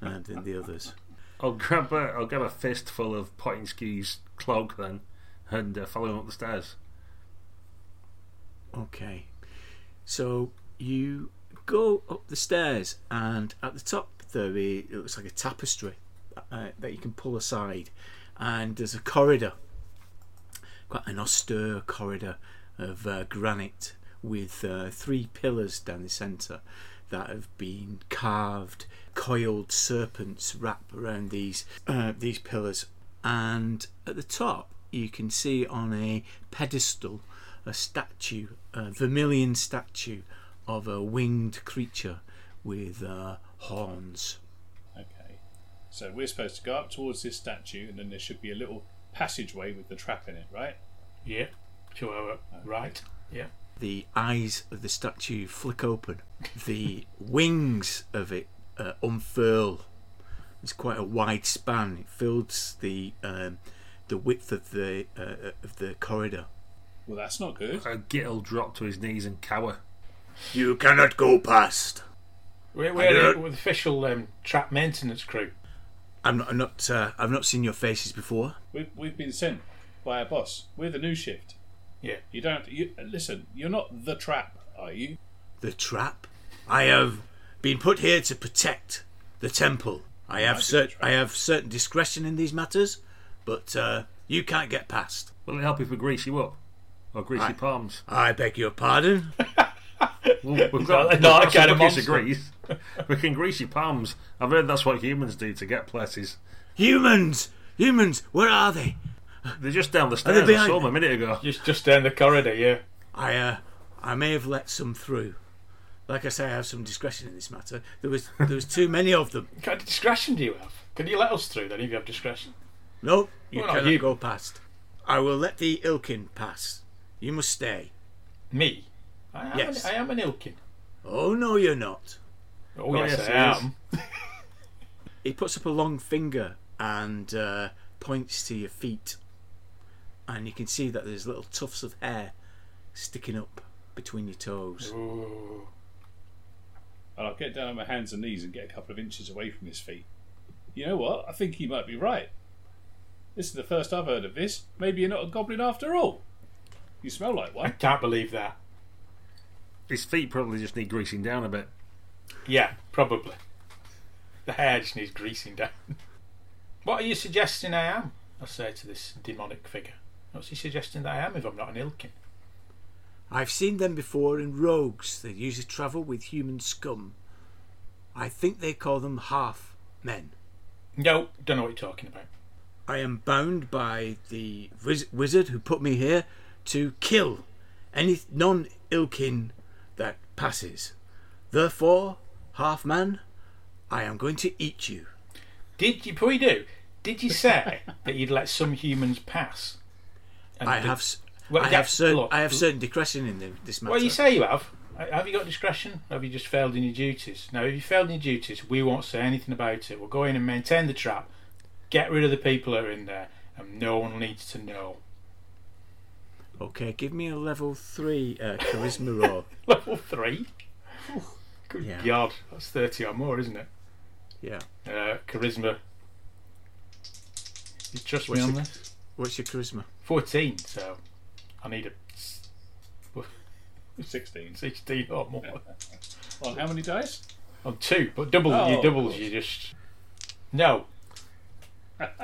*laughs* um, in the others. I'll grab a, I'll grab a fistful of Pottingskey's cloak then, and uh, follow him up the stairs. Okay. So you go up the stairs, and at the top there is, it looks like a tapestry uh, that you can pull aside, and there's a corridor, quite an austere corridor of uh, granite with uh, three pillars down the centre that have been carved, coiled serpents wrap around these uh, these pillars, and at the top you can see on a pedestal a statue, a vermilion statue of a winged creature with uh, horns. Okay. So we're supposed to go up towards this statue, and then there should be a little passageway with the trap in it, right? Yeah. To our right. Yeah. The eyes of the statue flick open. The *laughs* wings of it uh, unfurl. It's quite a wide span. It fills the um, the width of the uh, of the corridor. Well, that's not good. Uh, Git'll drop to his knees and cower. You cannot go past. We're, I we're the with official um, trap maintenance crew. I'm not. I'm not uh, I've not seen your faces before. We've, we've been sent by our boss. We're the new shift. Yeah. You don't. You, listen, you're not the trap, are you? The trap. I have been put here to protect the temple. I have be the cer- trap. I have certain discretion in these matters, but uh, you can't get past. Will it help if we grease you up? Or grease Aye. your palms? I beg your pardon. *laughs* Well, we've *laughs* Not- got, we've not got kind of buckets of monster. grease. We can grease your palms. I've heard that's what humans do to get places. humans, humans, where are they? *laughs* They're just down the they stairs. I saw them a minute ago. Just just down the corridor. Yeah. I uh, I may have let some through. Like I say, I have some discretion in this matter. There was there was too many of them. What kind of discretion do you have? Can you let us through then if you have discretion? No, you Well, not cannot you. go past. I will let the Ilkin pass. You must stay. Me? I am, Yes. an, I am an Ilkin. Oh no, you're not. Oh, yes, yes, I am. *laughs* He puts up a long finger and uh, points to your feet, and you can see that there's little tufts of hair sticking up between your toes. Ooh. And I'll get down on my hands and knees and get a couple of inches away from his feet. You know what? I think he might be right. This is the first I've heard of this. Maybe you're not a goblin after all. You smell like one. I one. can't believe that. His feet probably just need greasing down a bit. Yeah, probably. The hair just needs greasing down. What are you suggesting I am? I say to this demonic figure. What's he suggesting that I am if I'm not an Ilkin? I've seen them before in rogues. They usually travel with human scum. I think they call them half men. No, don't know what you're talking about. I am bound by the wiz- wizard who put me here to kill any non Ilkin that passes. Therefore, half man, I am going to eat you. Did you, before you do, did you say *laughs* that you'd let some humans pass? I have, s Well, I yeah, have certain, look, I have certain discretion in the, this matter. Well, you say you have. Have you got discretion? Or have you just failed in your duties? Now, if you failed in your duties, we won't say anything about it. We'll go in and maintain the trap, get rid of the people that are in there, and no one needs to know. Okay, give me a level three uh, charisma roll. *laughs* Level three. Good Yeah. God, that's thirty or more, isn't it? Yeah. Uh, charisma. You trust me on the- this? What's your charisma? Fourteen. So I need a s- *laughs* 16. sixteen or more. On how many dice? On two, but double Oh, you of doubles you just no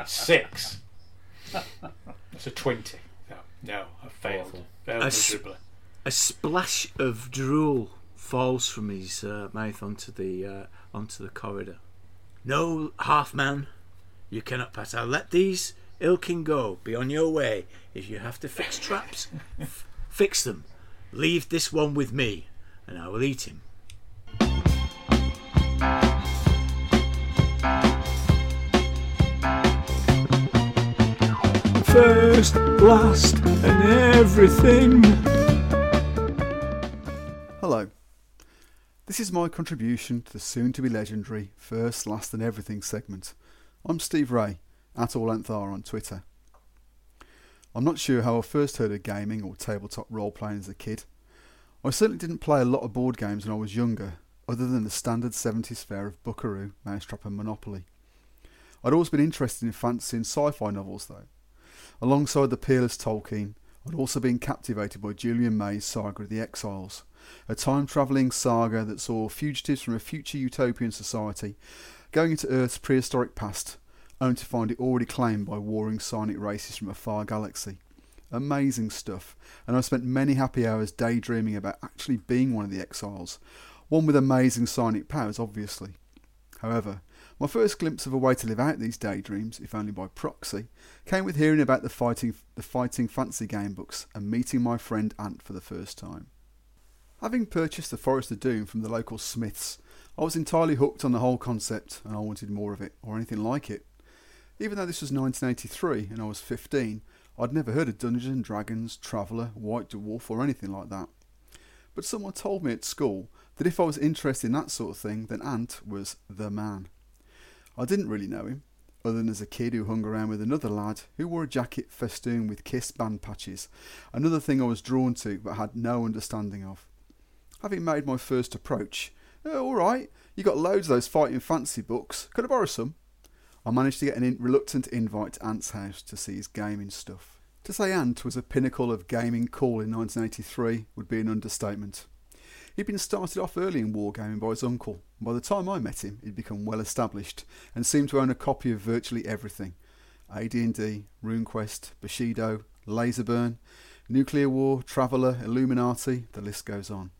six. *laughs* That's a twenty. No, no, I failed. Awful. Failed A s- miserably. A splash of drool falls from his uh, mouth onto the uh, onto the corridor. No, half man, you cannot pass. I'll let these Ilkin go. Be on your way. If you have to fix traps, f- fix them. Leave this one with me, and I will eat him. First, last, and everything. Hello. This is my contribution to the soon to be legendary First, Last and Everything segment. I'm Steve Ray, at AllAnthar on Twitter. I'm not sure how I first heard of gaming or tabletop role playing as a kid. I certainly didn't play a lot of board games when I was younger, other than the standard 70s fare of Buckaroo, Mousetrap, and Monopoly. I'd always been interested in fantasy and sci fi novels, though. Alongside the peerless Tolkien, I'd also been captivated by Julian May's Saga of the Exiles, a time travelling saga that saw fugitives from a future utopian society going into Earth's prehistoric past, only to find it already claimed by warring psionic races from a far galaxy. Amazing stuff, and I spent many happy hours daydreaming about actually being one of the exiles, one with amazing psionic powers, obviously. However, my first glimpse of a way to live out these daydreams, if only by proxy, came with hearing about the fighting, the Fighting Fantasy game books and meeting my friend Ant for the first time. Having purchased the Forest of Doom from the local Smiths, I was entirely hooked on the whole concept and I wanted more of it, or anything like it. Even though this was 1983 and I was 15, I'd never heard of Dungeons and Dragons, Traveller, White Dwarf, or anything like that. But someone told me at school that if I was interested in that sort of thing, then Ant was the man. I didn't really know him, other than as a kid who hung around with another lad who wore a jacket festooned with Kiss band patches, another thing I was drawn to but had no understanding of. Having made my first approach, oh, all right, you got loads of those Fighting Fantasy books. Could I borrow some? I managed to get an in- reluctant invite to Ant's house to see his gaming stuff. To say Ant was a pinnacle of gaming cool in 1983 would be an understatement. He'd been started off early in wargaming by his uncle, and by the time I met him, he'd become well established and seemed to own a copy of virtually everything: AD&D, RuneQuest, Bushido, Laserburn, Nuclear War, Traveller, Illuminati. The list goes on.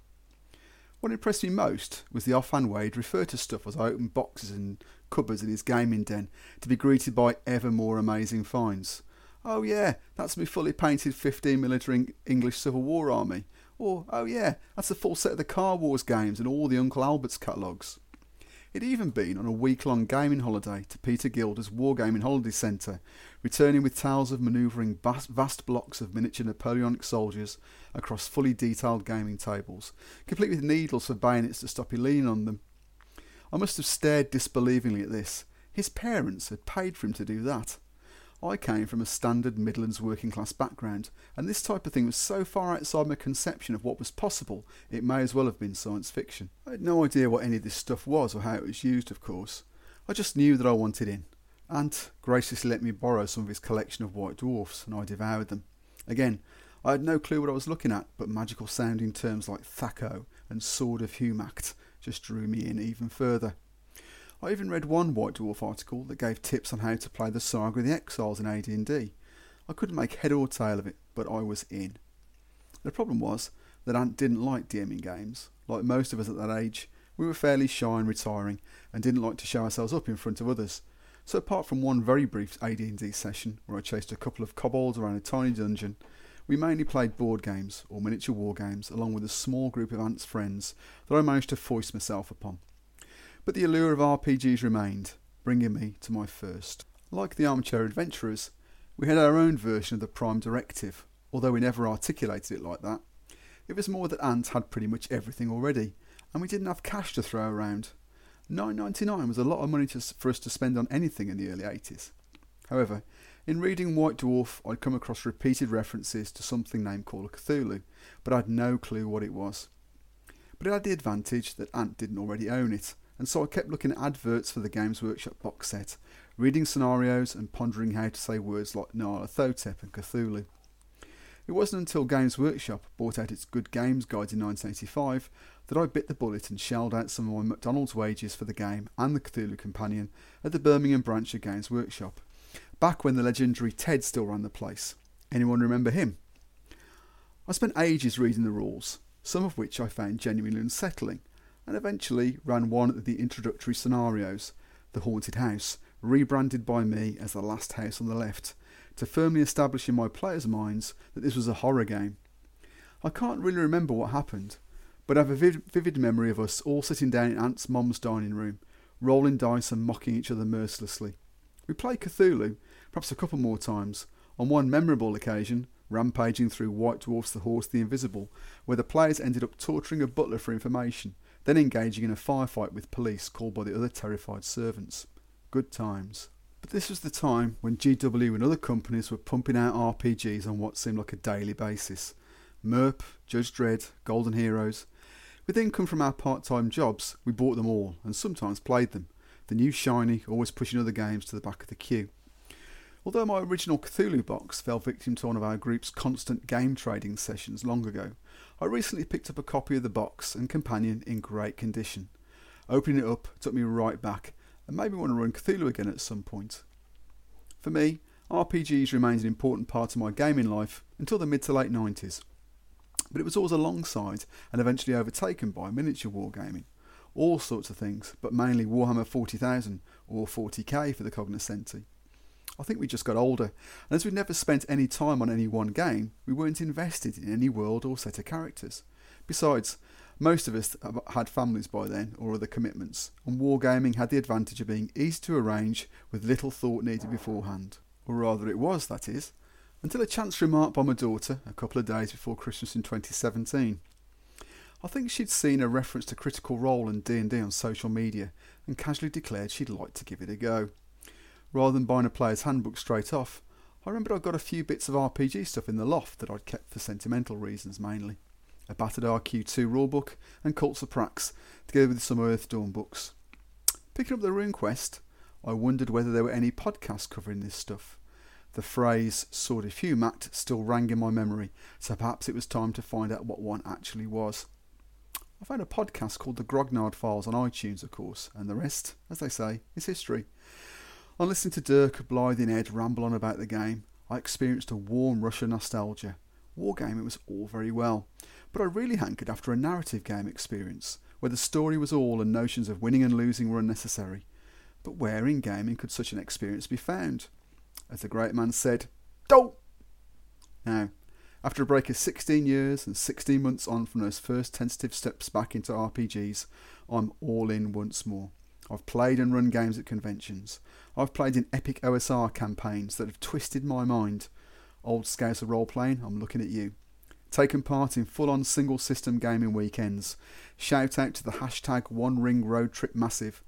What impressed me most was the offhand way he'd refer to stuff as I opened boxes and cupboards in his gaming den to be greeted by ever more amazing finds. Oh yeah, that's my fully painted 15 military English Civil War army. Or, oh yeah, that's a full set of the Car Wars games and all the Uncle Albert's catalogues. He'd even been on a week long gaming holiday to Peter Gilder's Wargaming Holiday Centre, returning with tales of manoeuvring vast, vast blocks of miniature Napoleonic soldiers across fully detailed gaming tables, complete with needles for bayonets to stop you leaning on them. I must have stared disbelievingly at this. His parents had paid for him to do that. I came from a standard Midlands working class background, and this type of thing was so far outside my conception of what was possible, it may as well have been science fiction. I had no idea what any of this stuff was or how it was used, of course. I just knew that I wanted in. Ant graciously let me borrow some of his collection of white dwarfs, and I devoured them. Again, I had no clue what I was looking at, but magical sounding terms like Thaco and Sword of Humakt just drew me in even further. I even read one White Dwarf article that gave tips on how to play the Saga of the Exiles in AD&D. I couldn't make head or tail of it, but I was in. The problem was that Ant didn't like DMing games. Like most of us at that age, we were fairly shy and retiring and didn't like to show ourselves up in front of others. So apart from one very brief AD&D session where I chased a couple of kobolds around a tiny dungeon, we mainly played board games or miniature war games along with a small group of Ant's friends that I managed to foist myself upon. But the allure of RPGs remained, bringing me to my first. Like the Armchair Adventurers, we had our own version of the Prime Directive, although we never articulated it like that. It was more that Ant had pretty much everything already, and we didn't have cash to throw around. 9.99 was a lot of money to, for us to spend on anything in the early 80s. However, in reading White Dwarf, I'd come across repeated references to something named Call of Cthulhu, but I had no clue what it was. But it had the advantage that Ant didn't already own it, and so I kept looking at adverts for the Games Workshop box set, reading scenarios and pondering how to say words like Nyarlathotep and Cthulhu. It wasn't until Games Workshop brought out its Good Games Guide in 1985 that I bit the bullet and shelled out some of my McDonald's wages for the game and the Cthulhu Companion at the Birmingham branch of Games Workshop, back when the legendary Ted still ran the place. Anyone remember him? I spent ages reading the rules, some of which I found genuinely unsettling, and eventually ran one of the introductory scenarios, the haunted house, rebranded by me as the last house on the left, to firmly establish in my players' minds that this was a horror game. I can't really remember what happened, but I have a vivid, memory of us all sitting down in Ant's mom's dining room, rolling dice and mocking each other mercilessly. We played Cthulhu, perhaps a couple more times, on one memorable occasion, rampaging through White Dwarf's The Horse the Invisible, where the players ended up torturing a butler for information, then engaging in a firefight with police called by the other terrified servants. Good times. But this was the time when GW and other companies were pumping out RPGs on what seemed like a daily basis. MERP, Judge Dredd, Golden Heroes. With income from our part time jobs, we bought them all and sometimes played them. The new shiny, always pushing other games to the back of the queue. Although my original Cthulhu box fell victim to one of our group's constant game trading sessions long ago, I recently picked up a copy of the box and companion in great condition. Opening it up took me right back and made me want to run Cthulhu again at some point. For me, RPGs remained an important part of my gaming life until the mid to late 90s. But it was always alongside and eventually overtaken by miniature wargaming. All sorts of things, but mainly Warhammer 40,000 or 40k for the cognoscenti. I think we just got older, and as we'd never spent any time on any one game, we weren't invested in any world or set of characters. Besides, most of us had families by then or other commitments, and wargaming had the advantage of being easy to arrange with little thought needed beforehand. Or rather, it was, that is, until a chance remark by my daughter a couple of days before Christmas in 2017. I think she'd seen a reference to Critical Role and D&D on social media and casually declared she'd like to give it a go rather than buying a player's handbook straight off, I remembered I'd got a few bits of RPG stuff in the loft that I'd kept for sentimental reasons mainly. A battered RQ2 rulebook and Cults of Prax, together with some Earth Earthdawn books. Picking up the RuneQuest, I wondered whether there were any podcasts covering this stuff. The phrase Sword of Humakt still rang in my memory, so perhaps it was time to find out what one actually was. I found a podcast called The Grognard Files on iTunes, of course, and the rest, as they say, is history. On listening to Dirk, Blythe and Ed ramble on about the game, I experienced a warm rush of nostalgia. Wargaming was all very well, but I really hankered after a narrative game experience, where the story was all and notions of winning and losing were unnecessary. But where in gaming could such an experience be found? As the great man said, Don't! Now, after a break of 16 years and 16 months on from those first tentative steps back into RPGs, I'm all in once more. I've played and run games at conventions. I've played in epic OSR campaigns that have twisted my mind. Old Scouts of role playing, I'm looking at you. Taken part in full on single system gaming weekends. Shout out to the hashtag One Ring Road Trip Massive.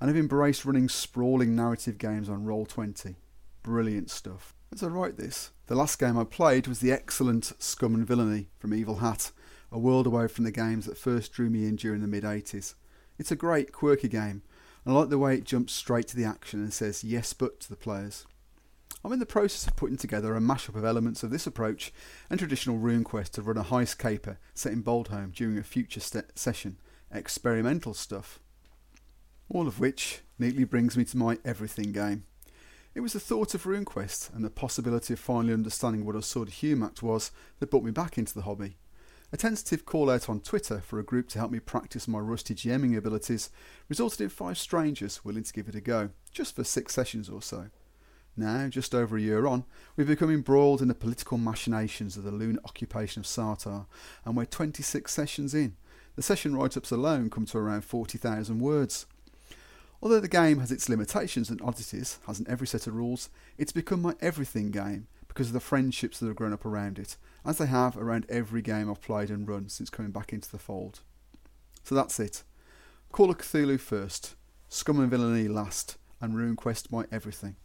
And have embraced running sprawling narrative games on Roll20. Brilliant stuff. As I write this, the last game I played was the excellent Scum and Villainy from Evil Hat, a world away from the games that first drew me in during the mid 80s. It's a great, quirky game I like the way it jumps straight to the action and says yes but to the players. I'm in the process of putting together a mashup of elements of this approach and traditional RuneQuest to run a heist caper set in Boldhome during a future st- session. Experimental stuff. All of which neatly brings me to my everything game. It was the thought of RuneQuest and the possibility of finally understanding what a Sword of Humakt was that brought me back into the hobby. A tentative call out on Twitter for a group to help me practice my rusty GMing abilities resulted in five strangers willing to give it a go, just for six sessions or so. Now, just over a year on, we've become embroiled in the political machinations of the lunar occupation of Sartar, and we're 26 sessions in. The session write ups alone come to around 40,000 words. Although the game has its limitations and oddities, as in every set of rules, it's become my everything game because of the friendships that have grown up around it, as they have around every game I've played and run since coming back into the fold. So that's it. Call of Cthulhu first, Scum and Villainy last, and RuneQuest my everything.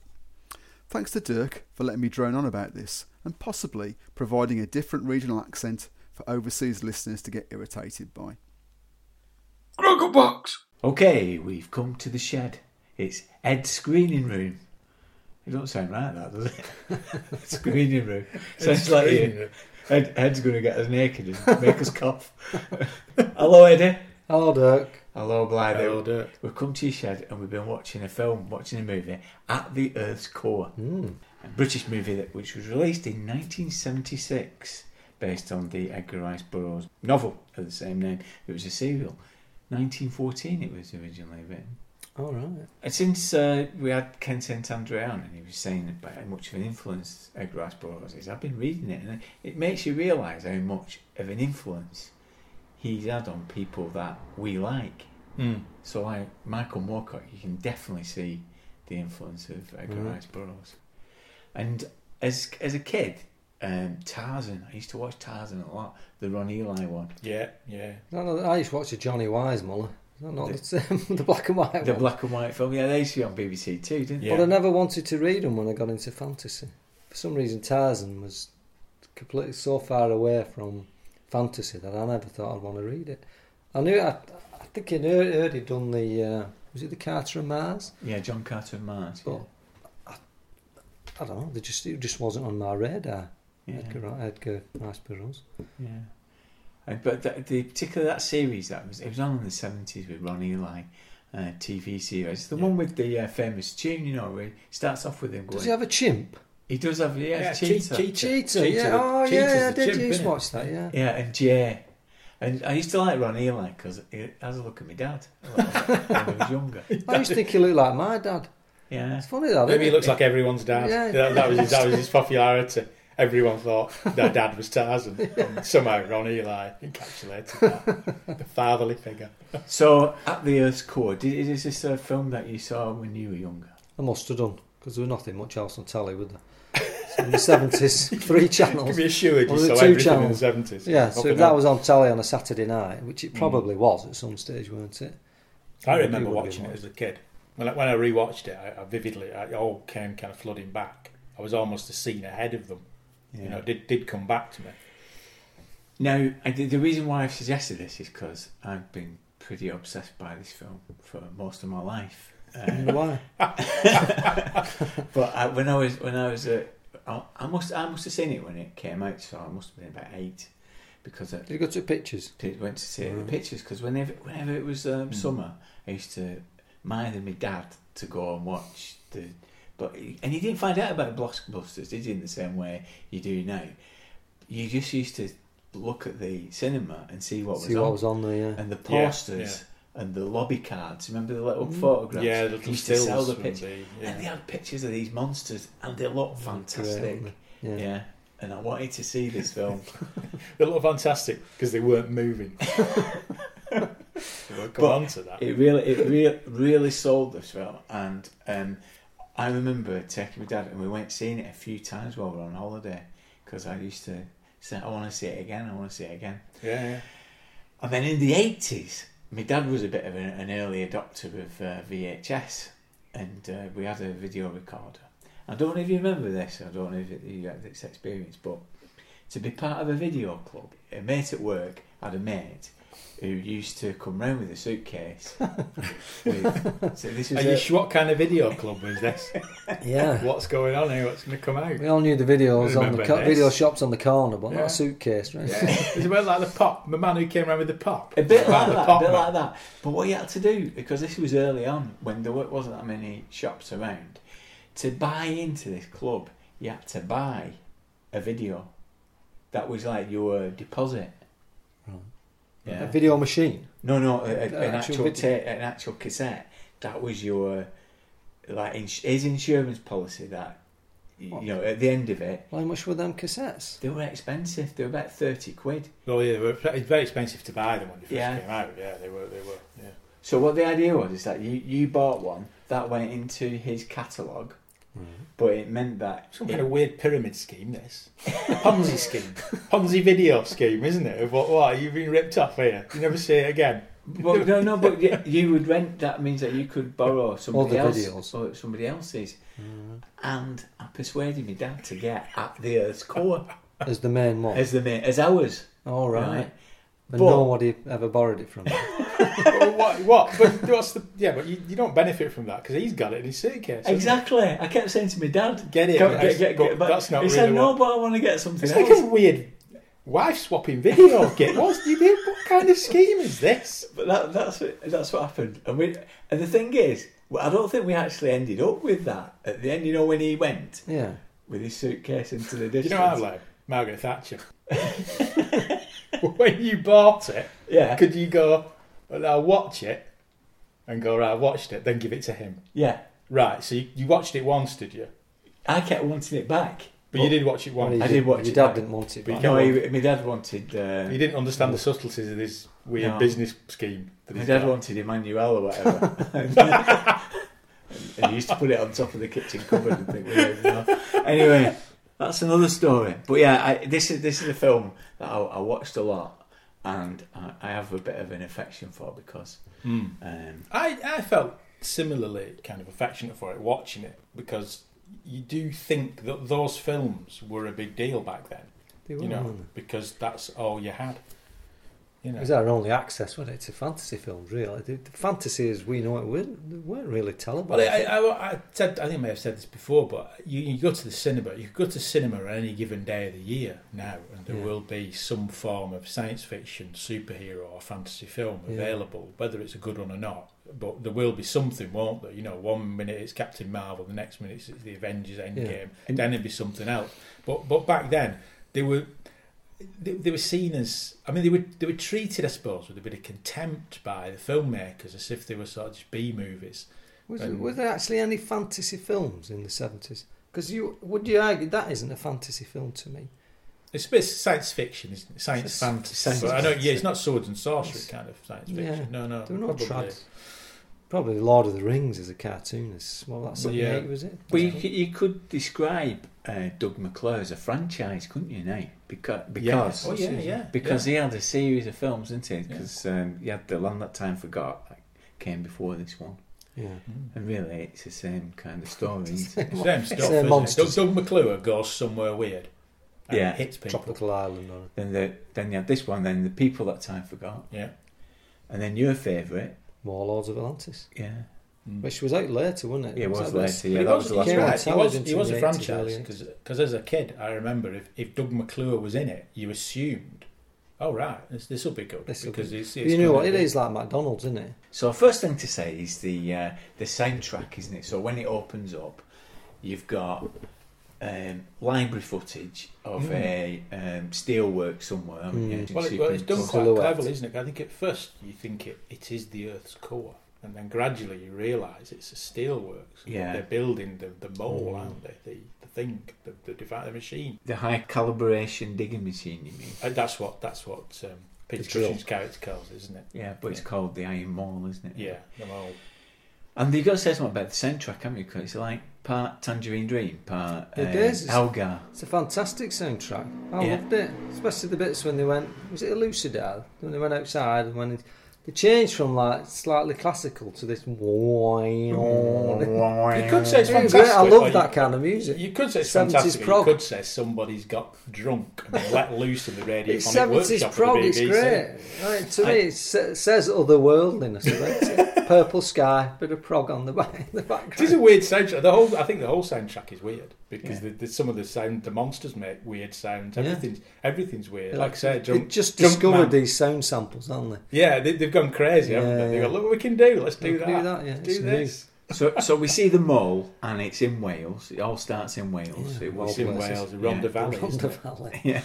Thanks to Dirk for letting me drone on about this, and possibly providing a different regional accent for overseas listeners to get irritated by. Box. Okay, we've come to the shed. It's Ed's screening room. It don't sound right, that does it? *laughs* screening room. *laughs* Sounds like you. Ed, Ed's going to get us naked and make us cough. *laughs* Hello, Eddie. Hello, Dirk. Hello, Blythe. Hello, Dirk. We've come to your shed and we've been watching a film, watching a movie, At the Earth's Core. Mm. A British movie that which was released in 1976. based on the Edgar Rice Burroughs novel of the same name. It was a serial. 1914 it was originally written. All right. And since uh, we had Ken St Andre on and he was saying about how much of an influence Edgar Rice Burroughs is, I've been reading it and it makes you realise how much of an influence he's had on people that we like. Mm. So like Michael Moorcock, you can definitely see the influence of Edgar Mhm. Rice Burroughs. And as as a kid, um, Tarzan, I used to watch Tarzan a lot, the Ron Ely one. Yeah, yeah. No, no, I used to watch the Johnny Weissmuller. No, not the, *laughs* the black and white The one. black and white film, yeah, they used to be on BBC too, didn't Yeah. But I never wanted to read them when I got into fantasy. For some reason, Tarzan was completely so far away from fantasy that I never thought I'd want to read it. I knew, I, I think I heard, heard he'd done the, uh, was it the Carter and Mars? Yeah, John Carter and Mars. But I, I don't know, they just, it just wasn't on my radar. yeah. Edgar, Ri- Edgar Rice Burroughs. Yeah. And, but the, the particular that series that was it was on in the seventies with Ron Ely, uh, TV series. The Yeah. one with the uh, famous tune, you know, where he starts off with him going. Does he have a chimp? he does have yeah, Yeah, cheetah. cheetah. Cheetah, Cheetah, yeah. Oh, Cheetah's yeah, I did chimp, used to watch that, yeah. Yeah, and Jay. And I used to like Ron Ely because he has a look at my dad when I was younger. *laughs* I used to think he looked like my dad. Yeah. It's funny that. Maybe he isn't looks like everyone's dad. Yeah. That, that was his, that was his popularity. Everyone thought their dad was *laughs* Tarzan. And somehow Ron Ely encapsulated that. the fatherly figure. So at the Earth's core, did, is this a film that you saw when you were younger? I must have done because there was nothing much else on telly, was there? So in the seventies, *laughs* three channels. Can channels. be assured you Well, saw two everything channels. in the seventies. Yeah, so if that was on telly on a Saturday night, which it mm. probably was at some stage, weren't it? I Maybe remember it would have watching it as a kid. When I, when I rewatched it, I, I vividly, I, it all came kind of flooding back. I was almost a scene ahead of them. You know, did did come back to me. Now, I, the the reason why I've suggested this is because I've been pretty obsessed by this film for most of my life. I *laughs* Uh, why. but I, when I was when I was a, I, I must I must have seen it when it came out, so I must have been about eight because I Did you go to pictures? did- went to see Right. the pictures. Because whenever whenever it was um, Mm. summer, I used to my mind my dad to go and watch the. But and you didn't find out about blockbusters, did you? In the same way you do now, you just used to look at the cinema and see what See was what on was on there. and the Yeah, posters and the lobby cards. Remember the little Mm. photographs? Yeah, the He little used to sell the from picture. the- And they had pictures of these monsters, and they looked fantastic. Yeah. yeah. and I wanted to see this film. *laughs* They looked fantastic because they weren't moving. we'll come But on to that. it really, it really, really sold this film, and um, I remember taking my dad, and we went seeing it a few times while we were on holiday because I used to say, "I want to see it again. I want to see it again." yeah, yeah. And then in the eighties, my dad was a bit of an, an early adopter of uh, VHS, and uh, we had a video recorder. I don't know if you remember this. I don't know if you had this experience, but to be part of a video club, a mate at work had a mate who used to come round with a suitcase. *laughs* with, so this was Are you a- sure, what kind of video club was this? Yeah. What's going on here? What's going to come out? We all knew the videos on the co- video shops on the corner, but Yeah. not a suitcase, right? Is it about like the pop? The man who came around with the pop. A bit About like the that, a pop bit man. like that. But what you had to do, because this was early on, when there wasn't that many shops around, to buy into this club, you had to buy a video. That was like your deposit. Right. Yeah. A video machine. No, no, a, a, an actual actual video. ta- an actual cassette. That was your like ins- his insurance policy. That you What? know, at the end of it, How much were them cassettes? they were expensive. They were about thirty quid. Well, yeah, they were, it's very expensive to buy them when they first Yeah. came out. Yeah, they were. They were. Yeah. So what the idea was is that you you bought one that went into his catalogue, but it meant that Some it- kind of weird pyramid scheme. This *laughs* Ponzi scheme, Ponzi video scheme, isn't it? Of what? What? You've been ripped off here. You never see it again. Well, no, no, but you, you would rent. That means that you could borrow somebody else videos. or somebody else's. Mm-hmm. And I persuaded my dad to get at the Earth's core As the main one. as the ma- as ours. All right. right. And But- nobody ever borrowed it from what? What? But what's the? Yeah, but you, you don't benefit from that because he's got it in his suitcase. hasn't? Exactly. I kept saying to my dad, Get it, "Come- but get- get- but get- but that's not He really said, "No, what- but I want to get something It's else." like a weird wife swapping video *laughs* kit. What's you do? What kind of scheme is this? But that, that's what, that's what happened. And we and the thing is, I don't think we actually ended up with that at the end. You know, when he went Yeah. with his suitcase into the distance. You distance. know how like Margaret Thatcher. *laughs* when you bought it, Yeah. could you go, well, I'll watch it and go, right, I watched it, then give it to him? Yeah. Right, so you, you watched it once, did you? I kept wanting it back. But you did watch it once. I did watch Your it dad didn't want it. But back. No, he, my dad wanted. Uh, You didn't understand the subtleties of this weird No. business scheme. That my he's dad got. wanted Emmanuelle or whatever. *laughs* *laughs* and, and he used to put it on top of the kitchen cupboard and think, "Yeah, you. Anyway, that's another story. But yeah, I, this is this is a film that I, I watched a lot, and I, I have a bit of an affection for it because Mm. um, I, I felt similarly kind of affectionate for it watching it because you do think that those films were a big deal back then, They you know, because that's all you had. You know, It was our only access, wasn't it, to fantasy films, really? The, the fantasy as we know it weren't, weren't really televised. Well, I, I, I said I think I may have said this before, but you, you go to the cinema. You go to cinema on any given day of the year now, and there Yeah. will be some form of science fiction, superhero, or fantasy film Yeah. available, whether it's a good one or not. But there will be something, won't there? You know, one minute it's Captain Marvel, the next minute it's the Avengers Endgame, And- then it'll be something else. But but back then they were. They, they were seen as, I mean, they were they were treated, I suppose, with a bit of contempt by the filmmakers, as if they were sort of just B movies. Was, And- were there actually any fantasy films in the 70s? Because you would you argue that isn't a fantasy film to me? It's a bit science fiction, isn't it? Science It's fantasy. science But I know, yeah, it's not swords and sorcery kind of science yeah, fiction. No, no, They were not probably. trad. Probably Lord of the Rings as a cartoon. As, well, that's Well, 78, yeah. was it? But you, you could describe uh, Doug McClure as a franchise, couldn't you, now? Because, because, Oh yeah, yeah. because yeah. he had a series of films, didn't he? Yeah. Because um, he had The Land That Time Forgot, that came before this one. Yeah. And really, it's the same kind of story. same stuff. Same isn't it? Doug, Doug McClure goes somewhere weird. And Yeah. hits people. Tropical Island. Or, then, the, then you had this one, then The People That Time Forgot. Yeah. And then your favourite, Warlords of Atlantis. yeah. Mm. Which was out later, wasn't it? Yeah, it was that later, But yeah, he that was the last one. right. He was, he was a to the 80s, franchise early because as a kid, I remember if, if Doug McClure was in it, you assumed, oh right, this will be good This'll because be- it's, it's you know what? It be- is like McDonald's, isn't it? So first thing to say is the uh, the soundtrack, isn't it? So when it opens up, you've got um, library footage of Mm. a um, steelwork somewhere. haven't? Mm. Well, it, well, it's done quite Silhouette. cleverly, isn't it? I think at first you think it, it is the Earth's core, and then gradually you realise it's a steelworks. Yeah. They're building the, the mole, Mm. aren't they? The, the thing, the, the, devi- the machine. The high calibration digging machine, you mean? And that's what that's what um, Peter The. Cushing's character calls, it, isn't it? Yeah, but it's called the Iron Mole, isn't it? Yeah, the mole. And you've got to say something about the soundtrack, haven't you? 'Cause it's like part Tangerine Dream, part It um, is. It's- Elgar. It's a fantastic soundtrack. I Yeah. loved it, especially the bits when they went. Was it Elucidar? When they went outside and when it, they changed from like slightly classical to this. Mm, *laughs* you could say it's Yeah, fantastic. I love you- that kind of music. You could say it's 70s fantastic. prog. You could say somebody's got drunk and let loose in the radio. It's seventies workshop prog. It's BBC. great. Right, to I- me, it says otherworldliness. About it. *laughs* Purple sky, bit of prog on the back. *laughs* The It is a weird soundtrack. The whole, I think, the whole soundtrack is weird because Yeah. the, the, some of the sound, the monsters make weird sounds. Yeah. Everything's, everything's weird. Like I said, they just discovered man. these sound samples, haven't they? Yeah, they, they've gone crazy, haven't Yeah, they? They go, look what we can do. Let's do We that. do that, yeah, Let's do this. So, so we see the mole, and it's in Wales. It all starts in Wales. Yeah, it was in. Wales, Rhondda Yeah. Valley. From isn't the it? valley. *laughs* Yeah.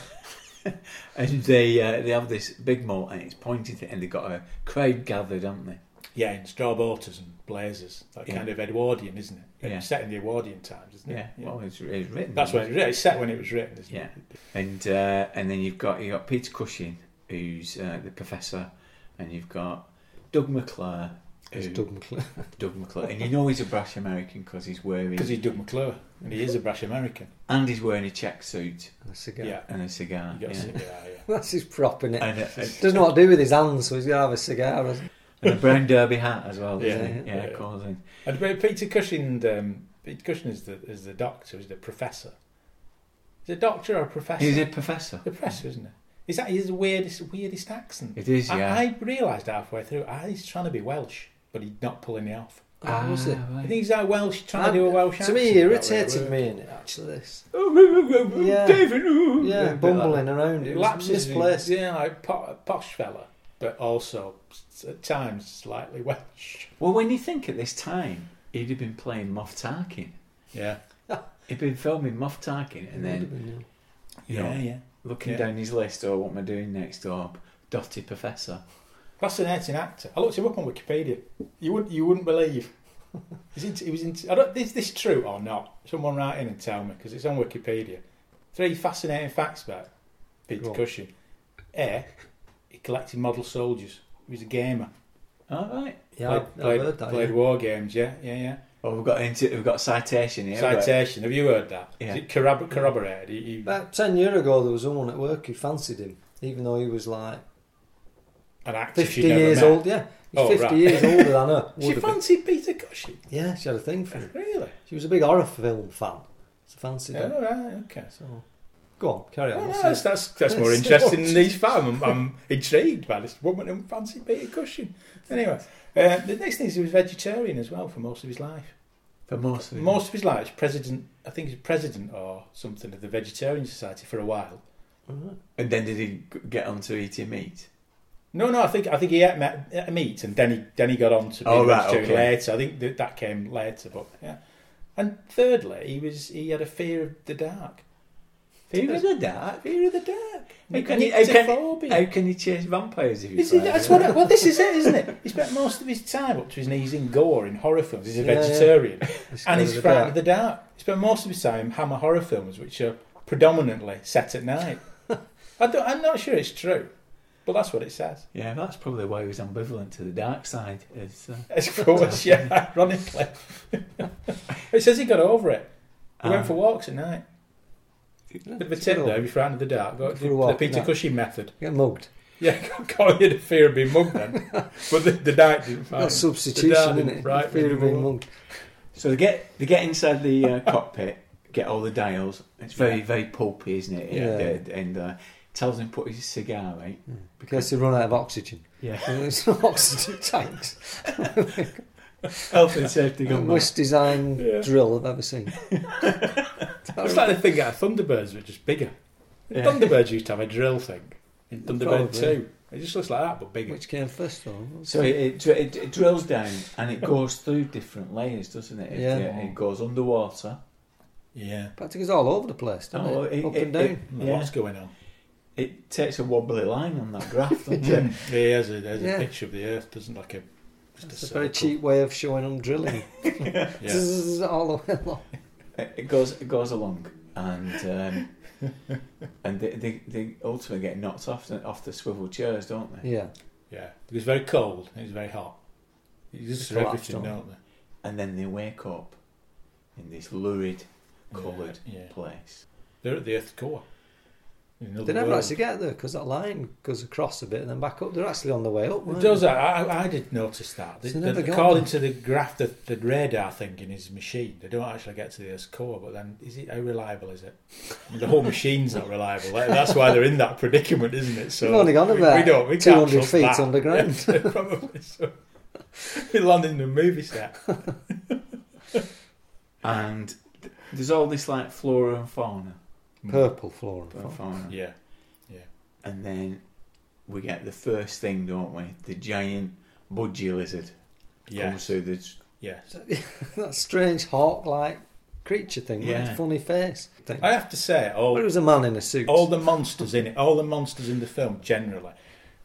*laughs* and they uh, they have this big mole and it's pointed at and they've got a crowd gathered, haven't they? Yeah, in straw boaters and blazers. That Yeah. kind of Edwardian, isn't it? Yeah. It's set in the Edwardian times, isn't it? Yeah. it? Well, it's, it's written. That's when it was written. It's set when it was written, isn't Yeah. it? And uh, and then you've got you got Peter Cushing, who's uh, the professor, and you've got Doug McClure. It's who- Doug McClure. *laughs* Doug McClure, and you know he's a brash American because he's wearing Because he's Doug McClure and he is a brash American. and he's wearing a check suit And a cigar. Yeah. and a cigar. Yeah. to say, yeah, yeah. *laughs* That's his prop in it. And, a, Doesn't know what to do with his hands, so he's got to have a cigar. Hasn't and a brown derby hat as well. Yeah, doesn't he? yeah, yeah, yeah. of course. And Peter Cushing, um, Peter Cushing is the is the doctor, is the professor. Is it a doctor or a professor? He's a professor. the professor, isn't it? Is that his weirdest weirdest accent? It is, yeah. I, I realised halfway through, ah, he's trying to be Welsh, but he's not pulling it off. he? Oh, was it? Ah, I right. think he's like Welsh, trying to do a Welsh to accent. me, he irritated me in it, actually, this. Oh, Yeah. David, ooh. Yeah, A like bumbling around. It It was lapses, misplaced. yeah, like po- posh fella, but also at times slightly *laughs* Welsh. Well, when you think at this time, he'd have been playing Moff Tarkin. Yeah, *laughs* He'd been filming Moff Tarkin, and then been, You yeah, know, yeah. Looking Yeah. down his list, or what am I doing next, or Dotty Professor. Fascinating actor. I looked him up on Wikipedia. You wouldn't you wouldn't believe. *laughs* He's in, he was in, I don't, is this true or not? Someone write in and tell me because it's on Wikipedia. Three fascinating facts about Peter Go on. Cushing. A, he collected model soldiers. He was a gamer. All right. Yeah, played, I've, I've played, heard that. played yeah. war games. Yeah, yeah, yeah. Well, we've got into, we've got citation here. right? Citation. Have you heard that? Yeah. Is it corrobor- corroborated? He, he, About ten years ago, there was someone at work who fancied him, even though he was like an actor fifty never years met. old. Yeah, he's Oh, fifty right. years older than her. *laughs* She Would have been. fancied Peter Cushing. Yeah, she had a thing for him. Really? She was a big horror film fan. So fancied Yeah, oh, him. all right, okay. So, go on, carry on. What's that's, that's, that's *laughs* more interesting than these *laughs* fans. I'm, I'm intrigued by this woman who fancied Peter Cushing. Anyway, uh, the next thing is he was vegetarian as well for most of his life. For most of it. Most of his life, president, I think he's president or something of the Vegetarian Society for a while. Alright. And then did he get on to eating meat? No, no, I think I think he ate meat and then he then he got on to being Oh, right, vegetarian okay. later. I think that, that came later, but yeah. And thirdly, he was he had a fear of the dark. Fear of the dark? Fear of the dark. How can, he, how, can, how can he chase vampires if he's Is it, that's what. Well, this is it, isn't it? *laughs* He spent most of his time up to his knees in gore in horror films. He's a Yeah, yeah. vegetarian, He's and he's frightened of the dark. He spent most of his time in hammer horror films, which are predominantly set at night. *laughs* I don't, I'm not sure it's true, but that's what it says. Yeah, that's probably why he was ambivalent to the dark side. Is, uh, *laughs* Of course, yeah. Ironically, it says he got over it. He Ah. went for walks at night. Bit of a tip there. If you're frightened of the dark, go For a the, the Peter at night. Cushing method. Get mugged. Yeah, got *laughs* rid of fear of being mugged then, *laughs* but the, the dark didn't. find. him. That's substitution, The dark isn't it? frighten Fear of being mugged. so they get they get inside the uh, cockpit, get all the dials. It's very very pulpy, isn't it? Yeah. And uh, tells him to put his cigar right. Because they run out of oxygen. Yeah. *laughs* There's no oxygen tanks. Health and safety gun. Worst design Yeah. drill I've ever seen. *laughs* It's like the thing out of Thunderbirds, but just bigger. Yeah. Thunderbirds used to have a drill thing in Thunderbird Probably. 2. It just looks like that, but bigger. Which came first, though? So it, it, it drills down and it goes through different layers, doesn't it? It, Yeah. it goes underwater. Yeah. Practically, it's all over the place, doesn't Oh, it? it- Up it- and down. it- Yeah. What's going on? It takes a wobbly line on that graph, doesn't it? *laughs* Yeah, it? there's a, there's Yeah. a picture of the Earth, doesn't like a. Just It's a a very cheap way of showing them drilling. *laughs* Yeah. Zzz, all the way along. It it goes it goes along and um, and they, they, they ultimately get knocked off the, off the swivel chairs, don't they? Yeah. yeah. It was very cold. It was very hot. You just Just everything, don't they? And then they wake up in this lurid, coloured Yeah, yeah. place. They're at the Earth's core. In They never world. actually get there because that line goes across a bit and then back up. They're actually on the way up. It weren't does they? that. I, I did notice that. So they never the- according to the graph, the, the radar thing in his machine, they don't actually get to the Earth's core. But then, is it how reliable is it? The whole machine's not reliable. That's why they're in that predicament, isn't it? So They've only gone about we don't. We can't 200 feet that. underground. *laughs* Yeah, probably. So. We landed in a movie set. *laughs* And there's all this like flora and fauna. Mm. Purple flora. and fauna. Yeah. yeah. And then we get the first thing, don't we? The giant budgie lizard comes Yes. through the Yes. that strange hawk-like creature thing with Yeah. funny face. Thing. I have to say, all But it was a man in a suit. all the monsters in it, all the monsters in the film generally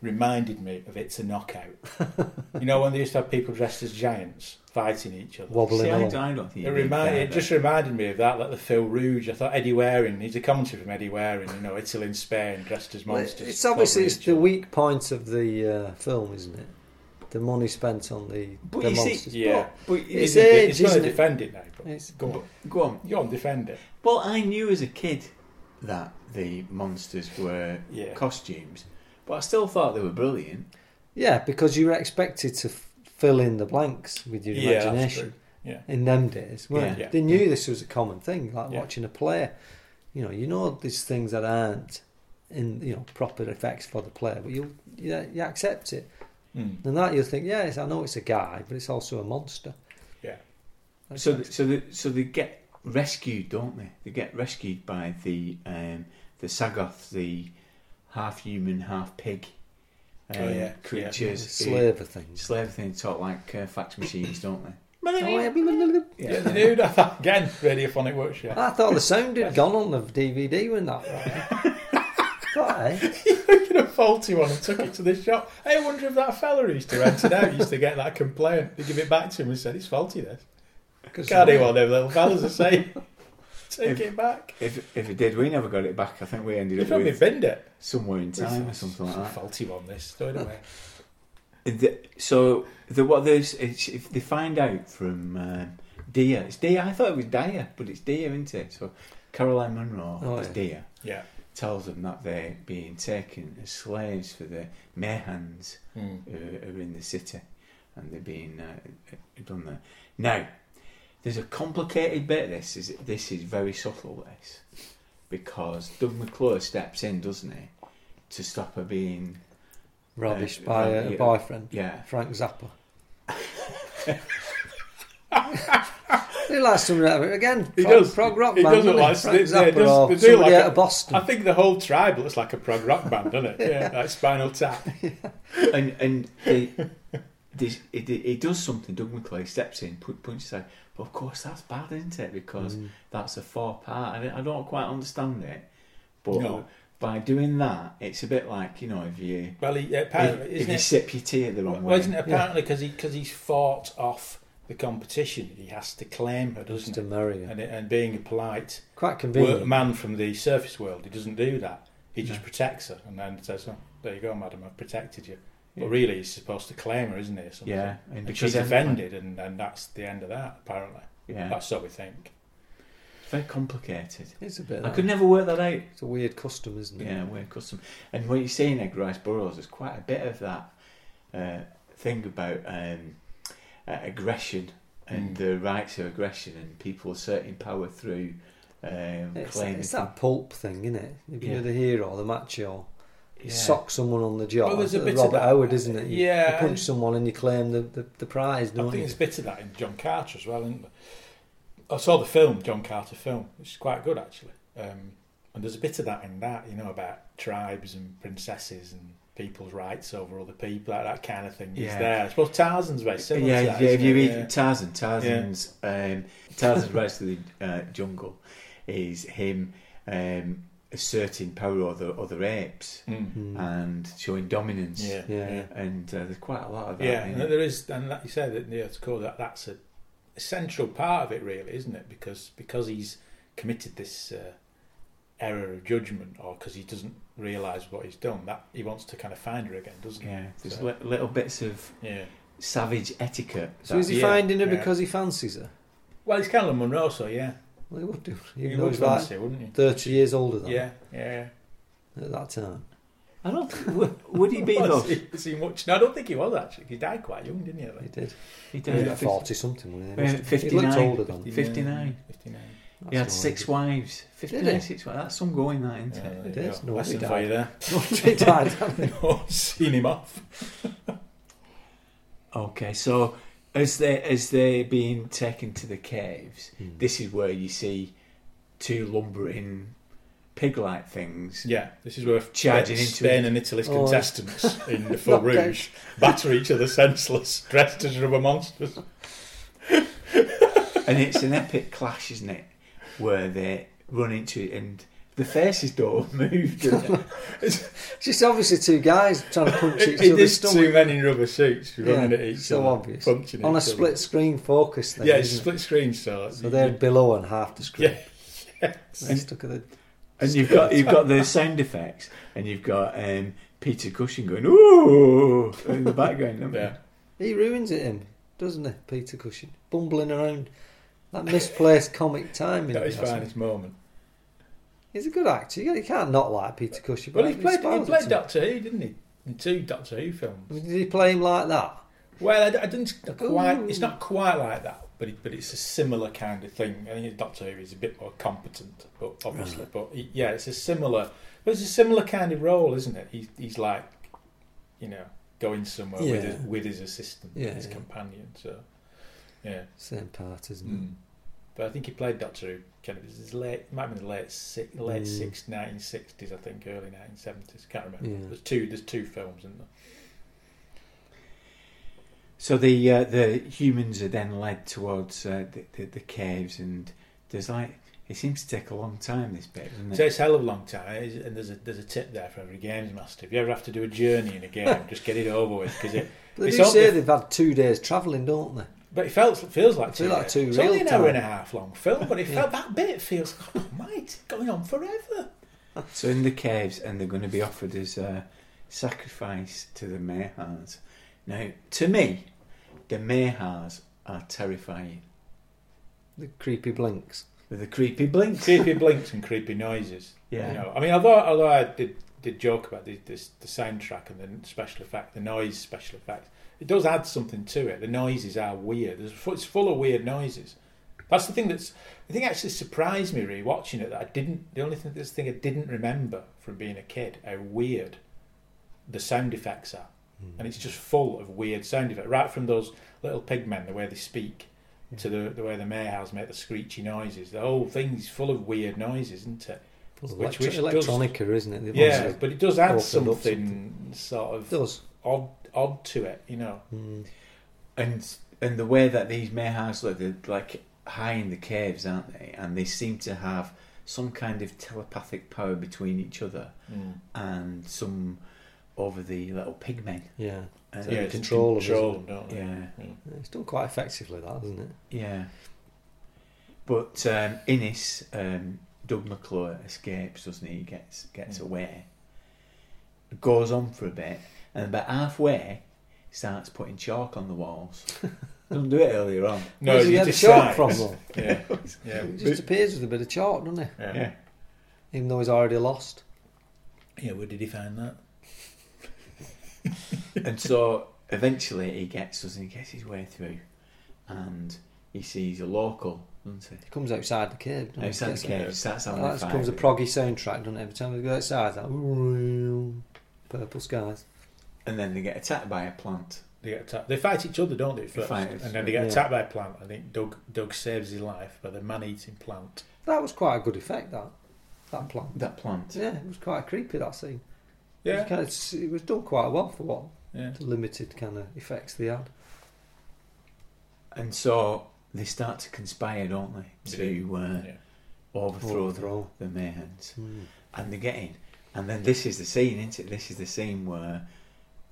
reminded me of It's a Knockout. *laughs* you know when they used to have people dressed as giants fighting each other. wobbling See, I, I don't think It, remind, it just reminded me of that, like the Fil Rouge. I thought Eddie Waring, he's a commentary from Eddie Waring, you know, Italy and Spain, dressed as Well, monsters. it's obviously it's the weak point of the uh, film, isn't it? The money spent on the, But the you see- monsters. Yeah. But It's He's, a- age, he's going to defend it now. But It's- go on. Go on. Go on, defend it. Well, I knew as a kid that the monsters were Yeah. costumes, but I still thought they were brilliant. Yeah, because you were expected to f- fill in the blanks with your Yeah, imagination. Yeah. in them days. Yeah. they? Yeah. They knew this was a common thing, like watching a play. You know, you know these things that aren't in you know proper effects for the player, but you you, you accept it. Mm. And that you'll think, yes, I know it's a guy, but it's also a monster. Yeah. That's So, right. th- so, they, so they get rescued, don't they? They get rescued by the um, the Sagoth, the half human, half pig uh, Oh, yeah. creatures, who- slaver things. slave things, talk like uh, fax machines, don't they? Yeah, they do that *laughs* again. Radiophonic workshop. I thought the sound had gone on the DVD when that. thought, eh? *laughs* Making a faulty one and took it to the shop. I wonder if that fella who used to rent it out used to get that complaint. They give it back to him and said it's faulty. This can't do what them little fellas are saying. Take If- it back. If if it did, we never got it back. I think we ended They up probably with binned it. somewhere in time or something like that. faulty one. This throw it away. The, so the what there's it's, if they find out from um, Dia, it's Dia. I thought it was Dia, but it's Dia, isn't it? So Caroline Munro Oh, is yeah. Dia. Yeah. Tells them that they're being taken as slaves for the Mahars Mm. who are in the city, and they're being uh, done there. Now, there's a complicated bit. of This is this is very subtle. This because Doug McClure steps in, doesn't he, to stop her being Rubbish Uh, by uh, a yeah. boyfriend, yeah Frank Zappa. *laughs* He likes some again. He prog, does. prog rock He band. does look doesn't like he? Frank they Zappa does- they do somebody like out a- of Boston. I think the whole tribe looks like a prog rock band, doesn't it? *laughs* Yeah, like Spinal Tap. *laughs* and and this, it, it, it does something. Doug McClure steps in, put, punches out. But of course, that's bad, isn't it? Because Mm. that's a four part, and I don't quite understand it. But No. by doing that, it's a bit like you know if you Well, he, apparently, if isn't you it? sip your tea the wrong Well, way. isn't it apparently because he because he's fought off the competition, he has to claim her, doesn't to he? marry her. And, and being a polite Quite work convenient. man from the surface world, he doesn't do that. He just No. protects her and then says, "Oh, there you go, madam, I've protected you." Yeah. But really, he's supposed to claim her, isn't he? something? yeah, And because she's offended, and, and that's the end of that. Apparently, Yeah, that's what we think. it's very complicated. It's a bit. I like- could never work that out. It's a weird custom, isn't it? Yeah, weird custom. And what you see in Edgar Rice Burroughs, there's quite a bit of that uh, thing about um, uh, aggression and Mm. the rights of aggression and people asserting power through um, It's, claiming. it's that pulp thing, isn't it? If Yeah. you're the hero, the macho, you Yeah. sock someone on the jaw. Well, there's a bit of Robert that. Howard, isn't it? You, Yeah, You punch someone and you claim the, the, the prize, I don't think you? there's a bit of that in John Carter as well. Isn't there? I saw the film, John Carter film, which is quite good actually. Um, and there's a bit of that in that, you know, about tribes and princesses and people's rights over other people, that, that kind of thing is Yeah. there. I suppose Tarzan's very similar yeah, to that. yeah. If you read Yeah. Tarzan, Tarzan's um, Tarzan's Rise to the uh, Jungle is him um, asserting power over other apes Mm. And showing dominance. Yeah, Yeah. yeah. And uh, there's quite a lot of that. Yeah, and it. there is, and like you said, that yeah, it's cool. That that's a central part of it, really, isn't it? Because because he's committed this uh, error of judgment, or because he doesn't realise what he's done, that he wants to kind of find her again, doesn't he? Yeah, there's So- li- little bits of Yeah. savage etiquette. So is he Yeah, finding her yeah. because he fancies her? Well, he's Caroline Munro, so yeah, Well, he would do. you Even though would he's like fancy, wouldn't you? 30 years older than Yeah, yeah. at that time. I don't. think- would, would he be *laughs* though? Was he, was he much? No, I don't think he was actually. He died quite young, didn't he? I He did. He He did. was at like 50 40 something when he, Yeah, must have- he looked older than. 59. Fifty-nine. That's He had six idea. wives. 59, six wives. That's some going, that, isn't Yeah, it? there It you No, Lesson he for you there. he died. *laughs* No, seen him off. Okay, so as they as they're being taken to the caves, Hmm. this is where you see two lumbering pig-like things. Yeah, this is where Charging Spain, into Spain it. and Italy's Oh. contestants in the *laughs* Fil Okay. Rouge batter each other senseless, dressed as rubber monsters. and it's an epic clash, isn't it? Where they run into it, and the faces don't *laughs* move. do? *laughs* It's just obviously two guys trying to punch *laughs* each It other's is too stomach. many rubber suits Yeah, running at each so other, obvious. punching On a each other. split screen focus thing. Yeah, it's isn't split screen, so? So they're below and half the screen. yeah, They're stuck at the. and you've got you've got the sound effects, and you've got um, Peter Cushing going ooh in the background. yeah. He ruins it, him, doesn't he, Peter Cushing? Bumbling around. That misplaced comic timing. That was finest moment. He's a good actor. You can't not like Peter Cushing. Well, he played, he played Doctor Who, didn't he? In two Doctor Who films. Did he play him like that? Well, I, I didn't quite. Ooh. It's not quite like that, but it, but it's a similar kind of thing. I think Doctor Who is a bit more competent, but obviously, but he, yeah, it's a similar. But it's a similar kind of role, isn't it? He's he's like, you know, going somewhere with his, with his assistant, Yeah, his yeah. companion. So, yeah. Same part, isn't Mm. But I think he played Doctor Who. Kind of, his late, it might have been the late six, late Mm. six, 1960s, I think, early 1970s. Can't remember. Yeah. There's two. There's two films in there. So the uh, the humans are then led towards uh, the, the the caves, and there's like it seems to take a long time. This bit, doesn't It it? takes a hell of a long time, and there's a there's a tip there for every games master. If you ever have to do a journey in a game, just get it over with because it. *laughs* They do say they've had two days travelling, don't they? But it felt feels like Feel two. like days. two It's only an hour and a half long film, but it *laughs* Yeah. felt that bit feels. Oh mate, going on forever. So in the caves, and they're going to be offered as a sacrifice to the Mahars. Now, to me, the Mahars are terrifying The creepy blinks. with the creepy blinks. creepy blinks and creepy noises. Yeah. You know, I mean, although although I did did joke about the this, the soundtrack and the special effect, the noise special effects, it does add something to it. The noises are weird. It's full of weird noises. That's the thing that's the thing actually surprised me really watching it that I didn't. The only thing this thing I didn't remember from being a kid how weird the sound effects are, hmm. and it's just full of weird sound effects. Right from those little pigmen, the way they speak, to the the way the Mahars make the screechy noises. The whole thing's full of weird noises, isn't it? Of Which- electro- which does- isn't it? Yeah, but it does add up something sort It of does. odd odd to it, you know. Mm. and and the way that these Mahars look, they're like high in the caves, aren't they? And they seem to have some kind of telepathic power between each other and some over the little pigmen. Yeah. And So yeah, control control them, don't they? yeah, Yeah, It's done quite effectively, that, isn't it? yeah. But um, Innes, um, Doug McClure escapes, doesn't he? He gets gets Mm. away, goes on for a bit, and about halfway he starts putting chalk on the walls. *laughs* Doesn't do it earlier on. No, Where's he you get the chalk size. from, though? *laughs* Yeah, yeah, He just appears with a bit of chalk, doesn't he? yeah. Yeah. Even though he's already lost. Yeah, where did he find that? *laughs* and so eventually he gets doesn't he gets his way through and he sees a local doesn't he He comes outside the cave. doesn't he? outside the Gets- cave starts having That a fight becomes a with proggy soundtrack, doesn't it? Every time we go outside, that purple skies. Him. and then they get attacked by a plant They get attacked. They fight each other, don't they? First, fight, and then they get yeah. attacked by a plant. I think Doug Doug saves his life by the man-eating plant. That was quite a good effect. That that plant. that plant Yeah, it was quite creepy. That scene. It Yeah, was, kind of, it was done quite well for what yeah. the limited kind of effects they had. and so they start to conspire don't they to uh, Yeah. overthrow, Overthrow. The, the Mahars Mm. and they get in and then this is the scene isn't it this is the scene where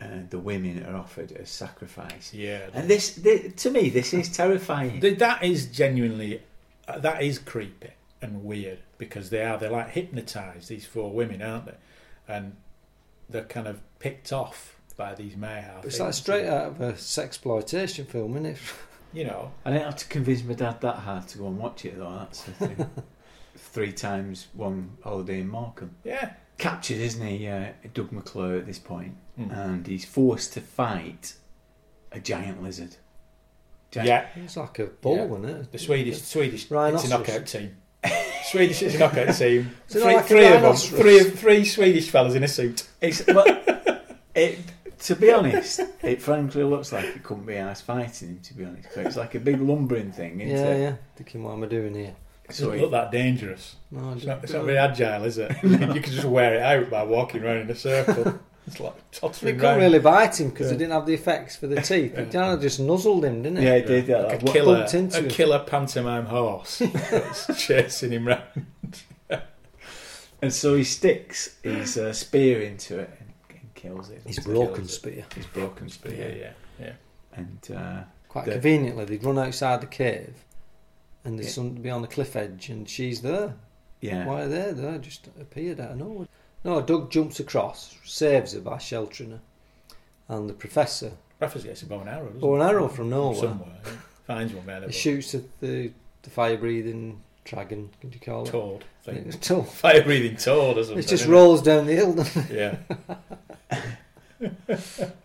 uh, the women are offered as sacrifice Yeah, and this, thi- to me this is terrifying that is genuinely uh, that is creepy and weird because they are they're like hypnotized these four women aren't they and they're kind of picked off by these Mahar It's like straight out of a sexploitation film, isn't it? *laughs* you know I didn't have to convince my dad that hard to go and watch it though. That's the thing. *laughs* Three times one holiday in Markham. yeah Captured, isn't he, uh, Doug McClure at this point, Mm. and he's forced to fight a giant lizard. Giant- yeah It's like a ball, Yeah. isn't it? the Swedish Swedish it's a knockout team Swedish is *laughs* a knockout team Is three, like a three of them three of three Swedish fellas in a suit It's well, *laughs* it. To be honest, it frankly looks like it couldn't be asked fighting him. To be honest, it's like a big lumbering thing, isn't Yeah, it? yeah. Thinking, what am I doing here? It So doesn't look that dangerous No, it's not, it's not very agile is it *laughs* you can just wear it out by walking around in a circle *laughs* it's like They tottering couldn't really bite him because Yeah. they didn't have the effects for the *laughs* teeth. It kind of just nuzzled him, didn't it? yeah, it did. Yeah, like a killer, bumped into a him. killer pantomime horse that's chasing him round. and so he sticks his uh, spear into it and, and kills it. His Kills broken it. spear. His broken spear. yeah, yeah. And uh, Quite The- conveniently, they'd run outside the cave and there's Yeah. be on the cliff edge and she's there. yeah, Why are they there? Just appeared out of nowhere. No, Doug jumps across, saves her by sheltering her. And the professor, Professor gets a bow and arrow. doesn't or an arrow from nowhere, somewhere. yeah. Finds one there. he shoots at the, the fire breathing dragon, could you call it? Toad. Thing. It's *laughs* toad. Fire breathing toad something. It It just rolls down the hill. doesn't Yeah. *laughs* it?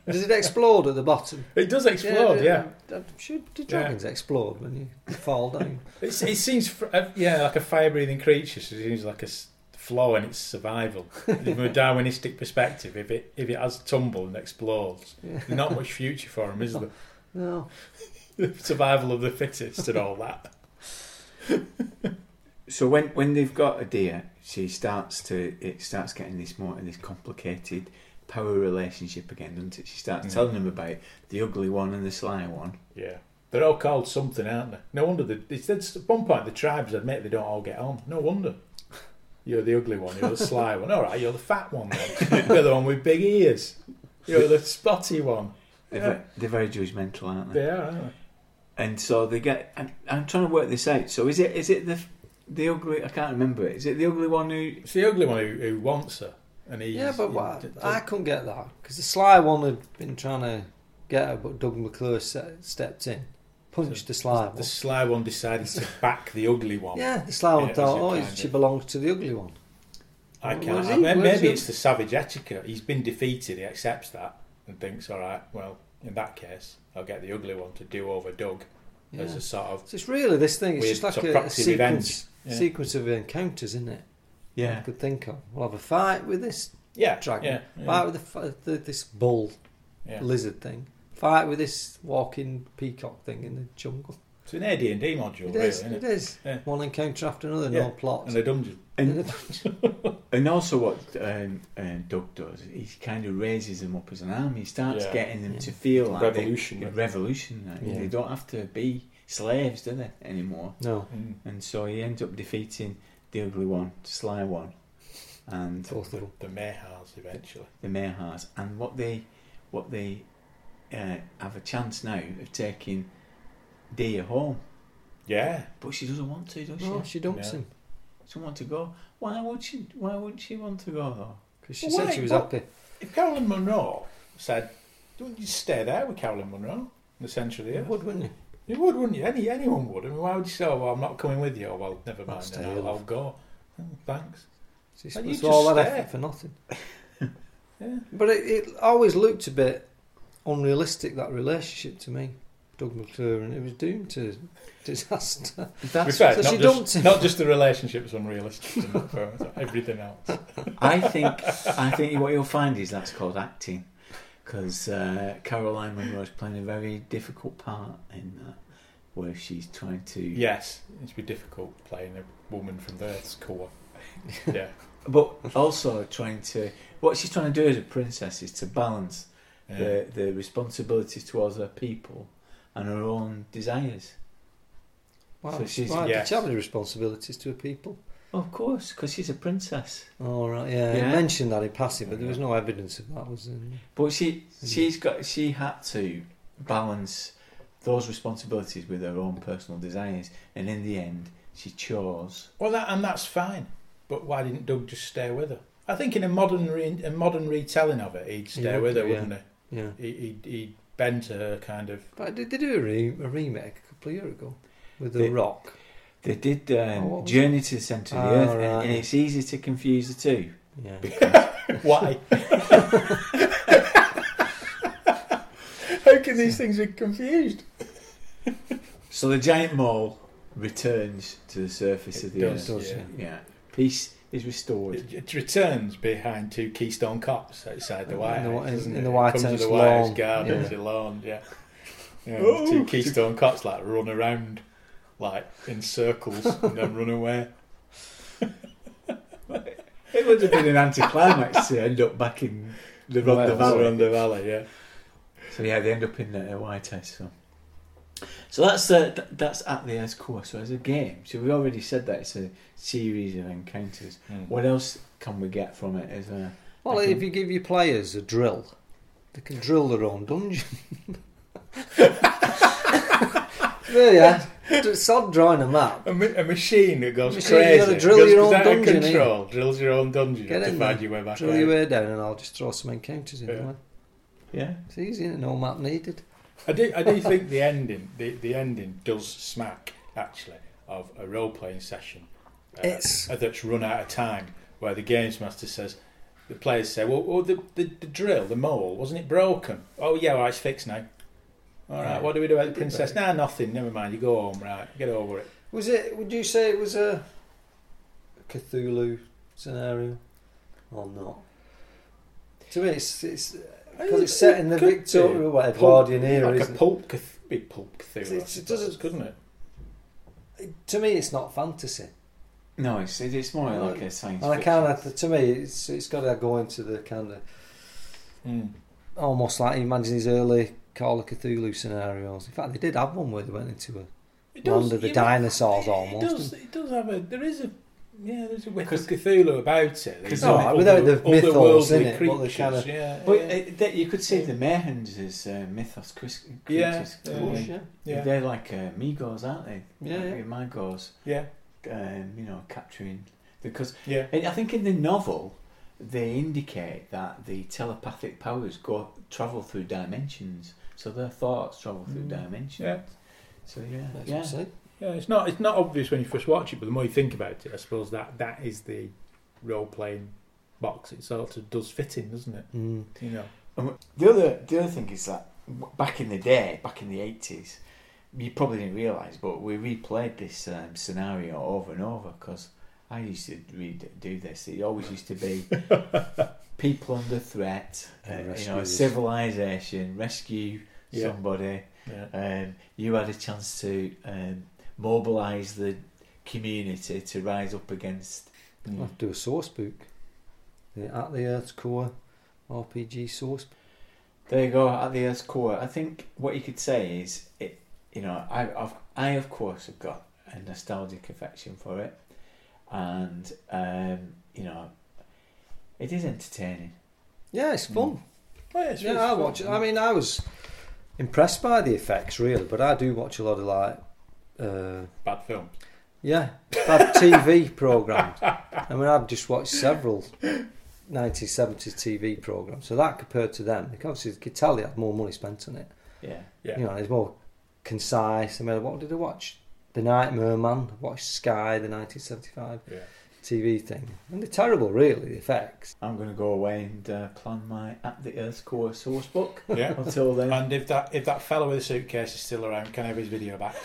Does it explode at the bottom? It does explode. Yeah. I'm sure the dragons explode when you fall down. It's, it seems, uh, yeah, like a fire breathing creature. So it seems like a flaw in its survival. From a *laughs* Darwinistic perspective, if it if it has tumble and explodes, Yeah. there's not much future for him, is there? *laughs* No. The *laughs* survival of the fittest and all that. So when when they've got a deer, she starts to it starts getting this more and this complicated power relationship again, doesn't it? She starts Mm. telling him about the ugly one and the sly one. Yeah. They're all called something, aren't they? No wonder. The, it's, it's, at one point, the tribes admit they don't all get on. No wonder. You're the ugly one, you're the sly one. All right, you're the fat one then. *laughs* You're the one with big ears. You're the spotty one. They're, Yeah. very, they're very judgmental, aren't they? They are, aren't And so they get. I'm, I'm trying to work this out. So is it is it the the ugly? I can't remember. Is it the ugly one who? It's the ugly one who, who wants her. And he's, Yeah, but what, I couldn't get that because the sly one had been trying to get her, but Doug McClure stepped in, punched the sly one. The sly one decided to *laughs* back the ugly one. Yeah, the sly one thought, oh, she of- belongs to the ugly one. I can't. I mean, maybe it's the savage etiquette. He's been defeated. He accepts that and thinks, all right, well, in that case, I'll get the ugly one to do over Doug Yeah. as a sort of So it's really this thing. It's just like a, a sequence. Yeah. sequence of encounters, isn't it? I Yeah. could think of. We'll have a fight with this yeah, dragon. Yeah, yeah, Fight with the, the, this bull yeah. lizard thing. Fight with this walking peacock thing in the jungle. It's an AD and D module, It really, is. isn't It it? is. Yeah. One encounter after another. Yeah. No plot. And a dungeon. And *laughs* and also what um, uh, Doug does, he kind of raises them up as an army. He starts Yeah. getting them Yeah. to feel like they- Revolution. a revolution. like, Yeah. They don't have to be slaves, do they anymore? no. Mm. And so he ends up defeating the ugly one, the sly one, and Both of them. The Mahars eventually. the Mahars. And what they what they uh, have a chance now of taking Dia home, Yeah. but she doesn't want to, does she? No, she? she dumps Yeah. him She doesn't want to go. Why would she? Why would she want to go though? because she Well, said wait, she was what? happy. If Caroline Munro said, don't you stay there with Caroline Munro in the centre of the earth? would, wouldn't you? You would, wouldn't you? Any, anyone would. I mean, why would you say, oh, well, I'm not coming with you? Oh, well, never mind. stay then I'll, I'll go. Oh, thanks. She's Well, you supposed to all just that stay. effort for nothing. *laughs* Yeah. But it, it always looked a bit unrealistic that relationship to me, Doug McClure, and it was doomed to *laughs* disaster. That's fair, so not, she just, dumped him. not just the relationship's unrealistic, isn't everything else. *laughs* I think I think what you'll find is that's called acting, because uh, Caroline Munro's playing a very difficult part in that, where she's trying to. Yes, it'd be difficult playing a woman from the Earth's core. *laughs* Yeah. But also trying to. What she's trying to do as a princess is to balance yeah. the the responsibilities towards her people and her own desires. Wow, So she's- why yes. did she have any responsibilities to her people? Of course, because she's a princess. Oh right, yeah, Yeah. he mentioned that in passing, but there was no evidence of that. Was there? But she hmm. she's got she had to balance those responsibilities with her own personal desires, and in the end, she chose. Well, that and that's fine. But why didn't Doug just stay with her? I think in a modern re- a modern retelling of it, he'd stay would with her, do, yeah. wouldn't Yeah, he? He he'd, he'd bend to her kind of. but did they do a, re- a remake a couple of years ago with The They- Rock? They did Oh, um, what was Journey to the Centre of the Oh, Earth, and- right. and it's easy to confuse the two. Yeah, Because *laughs* Why? *laughs* How these things be confused? *laughs* so the giant mole returns to the surface of the does, Earth. does, yeah. Yeah, peace is restored. It, it returns behind two Keystone Cops outside the White House. in- doesn't in the It White comes with House the White House lawn, gardens, yeah. the lawn, yeah. *laughs* yeah Oh. two Keystone Cops like run around, like in circles, *laughs* and then run away. It would have been an anticlimax to end up back in the Rhondda Wales. Valley. Rhondda Valley, yeah. So yeah, they end up in the uh, White House. So, so that's uh, th- that's at the Earth's core. So as a game, so we've already said that it's a series of encounters. What else can we get from it? As a Well, I can- if you give your players a drill, they can drill their own dungeon. there you are. Sod drawing a map. A, ma- a machine that goes Machine, you crazy. gotta drill your own dungeon, control, drills your own dungeon Get to in find your way back Drill out. your way down and I'll just throw some encounters in Yeah. there. Yeah, It's easy, isn't it? no map needed. I do, I do think the ending, the, the ending does smack actually of a role playing session uh, It's- that's run out of time, where the games master says, the players say, "Well, well the, the the drill, the mole, wasn't it broken? Oh yeah, well, it's fixed now. All right, Yeah. what do we do about the princess? they? Nah, nothing. Never mind. You go home. Right, get over it. Was it? Would you say it was a Cthulhu scenario or not? To me, it's it's because it's set in the Could be. Victoria, whatever, Pulp- Edwardian era. like a isn't it? pulp, Cth- big pulp Cthulhu. It's- it doesn't- couldn't it? To me, it's not fantasy. no, it's it's more like a science. And I fiction. kind of, to me, it's it's got to go into the kind of hmm. almost like he imagines his early Call of Cthulhu scenarios. In fact, they did have one where they went into a It land of the yeah, dinosaurs it almost. does, it does have a. There is a. Yeah, there's a whiff of Cthulhu about it. There's No, other- without the mythos in it, but the kind of- yeah, But yeah. uh, that you could say the Mahars is uh, mythos cris- Yeah, creatures. yeah. couldn't they? yeah. yeah, They're like uh, Mi-Gos, aren't they? Yeah, Like yeah. Mi-Gos, yeah, um, you know, capturing because yeah. I I think in the novel they indicate that the telepathic powers go travel through dimensions, so their thoughts travel through Mm. dimensions. Yeah. So yeah, That's yeah. What I said. Yeah, it's not it's not obvious when you first watch it, but the more you think about it, I suppose that that is the role playing box. It sort of does fit in, doesn't it? Mm. You know. The other the other thing is that back in the day, back in the eighties, you probably didn't realise, but we replayed this um, scenario over and over because I used to read do this. It always used to be *laughs* people under threat, uh, you know, civilization, rescue Yeah. somebody. Yeah. Um, you had a chance to um, mobilise the community to rise up against. I'll hmm. have to do a source book. The At the Earth's Core RPG source. There you go. At the Earth's core, I think what you could say is it. You know, I, I've, I of course have got a nostalgic affection for it, and um, you know, it is entertaining. Yeah, it's hmm. fun. Oh, yeah, it's yeah, really I fun. watch it. I hmm. mean, I was impressed by the effects, really, but I do watch a lot of like, uh, bad films. yeah, bad *laughs* TV programs. I mean, I've just watched several 1970s TV programs, so that compared to them, because obviously you could tell they had more money spent on it. Yeah, Yeah. You know, it's more concise. I mean, what did I watch? The Nightmare Man. I watched Sky, the 1975 Yeah. TV thing, and they're terrible, really. The effects. I'm going to go away and uh, plan my At the Earth core source book. *laughs* Yeah. Until then, And if that if that fellow with the suitcase is still around, can I have his video back? *laughs*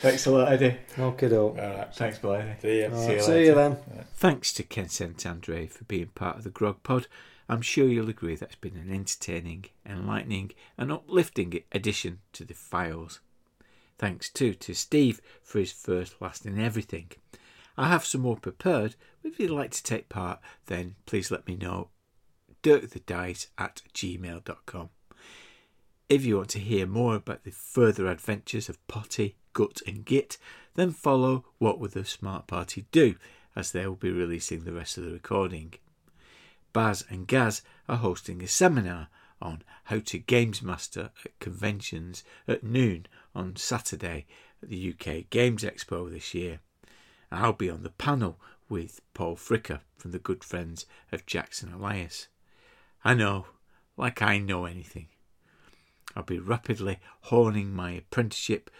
thanks a lot, Eddie. Okay, though. All right. Thanks, Blythe. See ya. See you See later. you then. Thanks to Ken St Andre for being part of the Grog Pod. I'm sure you'll agree that's been an entertaining, enlightening, and uplifting addition to the files. Thanks too to Steve for his first, last, and everything. I have some more prepared, if you'd like to take part, then please let me know. dirkthedice at gmail.com. If you want to hear more about the further adventures of Potty, Gut, and Git, then follow What Would the Smart Party Do, as they will be releasing the rest of the recording. Baz and Gaz are hosting a seminar on how to games master at conventions at noon on Saturday at the UK Games Expo this year. I'll be on the panel with Paul Fricker from the good friends of Jackson Elias. I know, like I know anything. I'll be rapidly honing my apprenticeship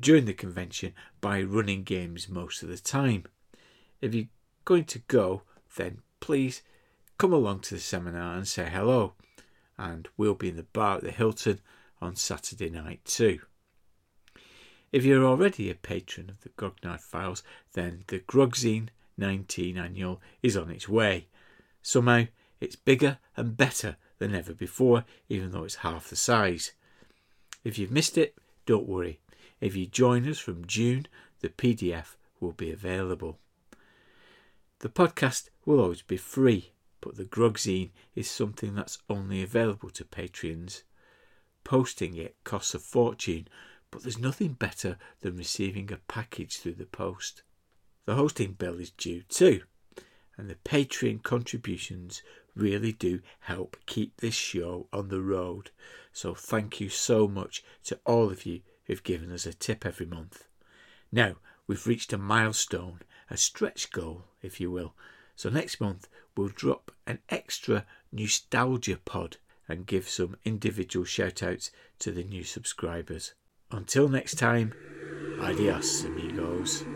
during the convention by running games most of the time. If you're going to go, then please come along to the seminar and say hello. And we'll be in the bar at the Hilton on Saturday night too. If you're already a patron of the Grognard Files, then the Grogzine 19 annual is on its way. Somehow, it's bigger and better than ever before, even though it's half the size. If you've missed it, don't worry. If you join us from June, the PDF will be available. The podcast will always be free, but the Grogzine is something that's only available to Patreons. Posting it costs a fortune, but there's nothing better than receiving a package through the post. The hosting bill is due too, and the Patreon contributions really do help keep this show on the road. So thank you so much to all of you who've given us a tip every month. Now we've reached a milestone, a stretch goal, if you will. So next month we'll drop an extra nostalgia pod and give some individual shout outs to the new subscribers. Until next time, adios, amigos.